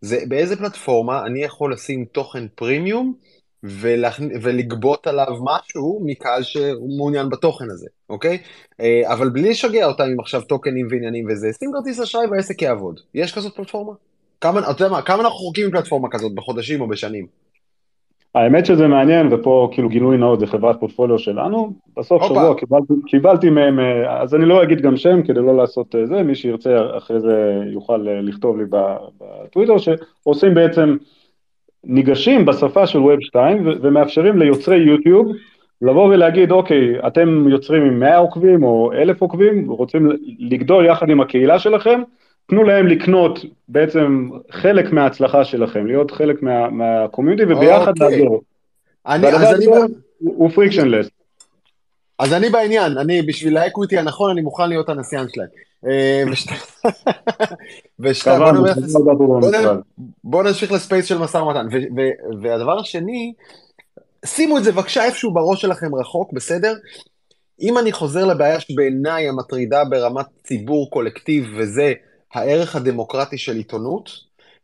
זה באיזה פלטפורמה אני יכול לשים תוכן פרימיום ולהכ... ולגבות עליו משהו מקהל שמעוניין בתוכן הזה, אוקיי? אה, אבל בלי לשגע אותם עם עכשיו טוקנים ועניינים וזה, שים כרטיס אשראי והעסק יעבוד. יש כזאת פלטפורמה? כמה, אתה יודע מה, כמה אנחנו רחוקים מפלטפורמה כזאת בחודשים או בשנים? האמת שזה מעניין, ופה כאילו גילוי נאות, זה חברת פורטפוליו שלנו, בסוף. שבוע קיבלתי, קיבלתי מהם, אה, אז אני לא אגיד גם שם כדי לא לעשות אה, זה, מי שירצה אחרי זה יוכל אה, לכתוב לי בטוויטר, שעושים בעצם, ניגשים בשפה של ווב 2 ומאפשרים ליוצרי יוטיוב לבוא ולהגיד, אוקיי, אתם יוצרים עם 100 עוקבים או 1,000 עוקבים, רוצים לגדול יחד עם הקהילה שלכם, תנו להם לקנות בעצם חלק מההצלחה שלכם, להיות חלק מה community וביחד. אוקיי. לעזור. אני, אז אני... הוא frictionless. אז אני בעניין, אני בשביל ה equity הנכון, אני מוכן להיות הנסיין שלהם. בוא נמשיך ל space של משא ומתן. והדבר השני, שימו את זה בבקשה איפשהו בראש שלכם רחוק, בסדר? אם אני חוזר לבעיה שבעיניי המטרידה ברמת ציבור קולקטיב, וזה הערך הדמוקרטי של עיתונות,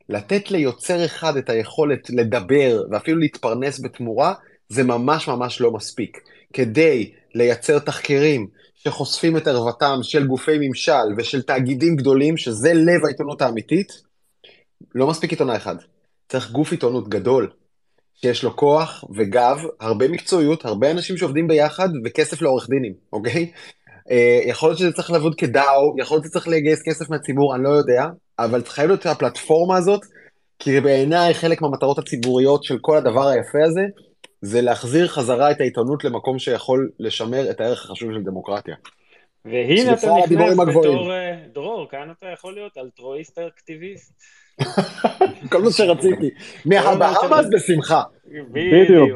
לתת ליוצר אחד את היכולת לדבר ואפילו להתפרנס בתמורה, זה ממש ממש לא מספיק. כדי לייצר תחקירים שחושפים את ערוותם של גופי ממשל ושל תאגידים גדולים, שזה לב העיתונות האמיתית, לא מספיק עיתונאי אחד. צריך גוף עיתונות גדול, שיש לו כוח וגב, הרבה מקצועיות, הרבה אנשים שעובדים ביחד וכסף לעורך דינים, אוקיי? אה, יכול להיות שזה צריך לעבוד כדאו, יכול להיות שזה צריך לגייס כסף מהציבור, אני לא יודע, אבל חייב להיות הפלטפורמה הזאת, כי בעיניי חלק מהמטרות הציבוריות של כל הדבר היפה הזה, זה להחזיר חזרה את העיתונות למקום שיכול לשמר את הערך החשוב של דמוקרטיה. והנה אתה נכנס בתור אה, דרור, כאן אתה יכול להיות אלטרואיסט אקטיביסט. כל מה שרציתי. מהבאמאס בשמחה. בדיוק,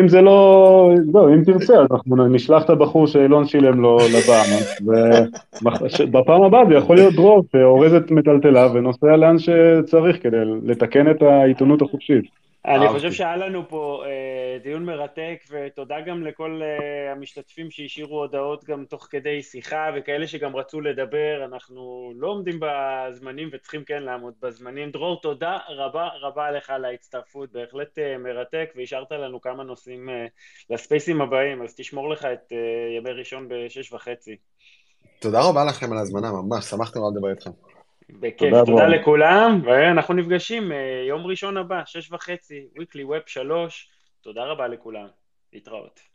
אם זה לא, לא, אם תרצה, אנחנו נשלח את הבחור שאילון שילם לו לבאמאס, ובפעם הבאה זה יכול להיות דרור שאורז את מטלטלה ונוסע לאן שצריך כדי לתקן את העיתונות החופשית. אני אהבתי. חושב שהיה לנו פה אה, דיון מרתק, ותודה גם לכל אה, המשתתפים שהשאירו הודעות גם תוך כדי שיחה, וכאלה שגם רצו לדבר, אנחנו לא עומדים בזמנים וצריכים כן לעמוד בזמנים. דרור, תודה רבה רבה לך על ההצטרפות, בהחלט אה, מרתק, והשארת לנו כמה נושאים אה, לספייסים הבאים, אז תשמור לך את אה, ימי ראשון בשש וחצי. תודה רבה לכם על ההזמנה, ממש, מאוד לדבר איתכם. בכיף, תודה, תודה. לכולם, ואנחנו נפגשים אה, יום ראשון הבא, שש וחצי, weekly web שלוש, תודה רבה לכולם, להתראות.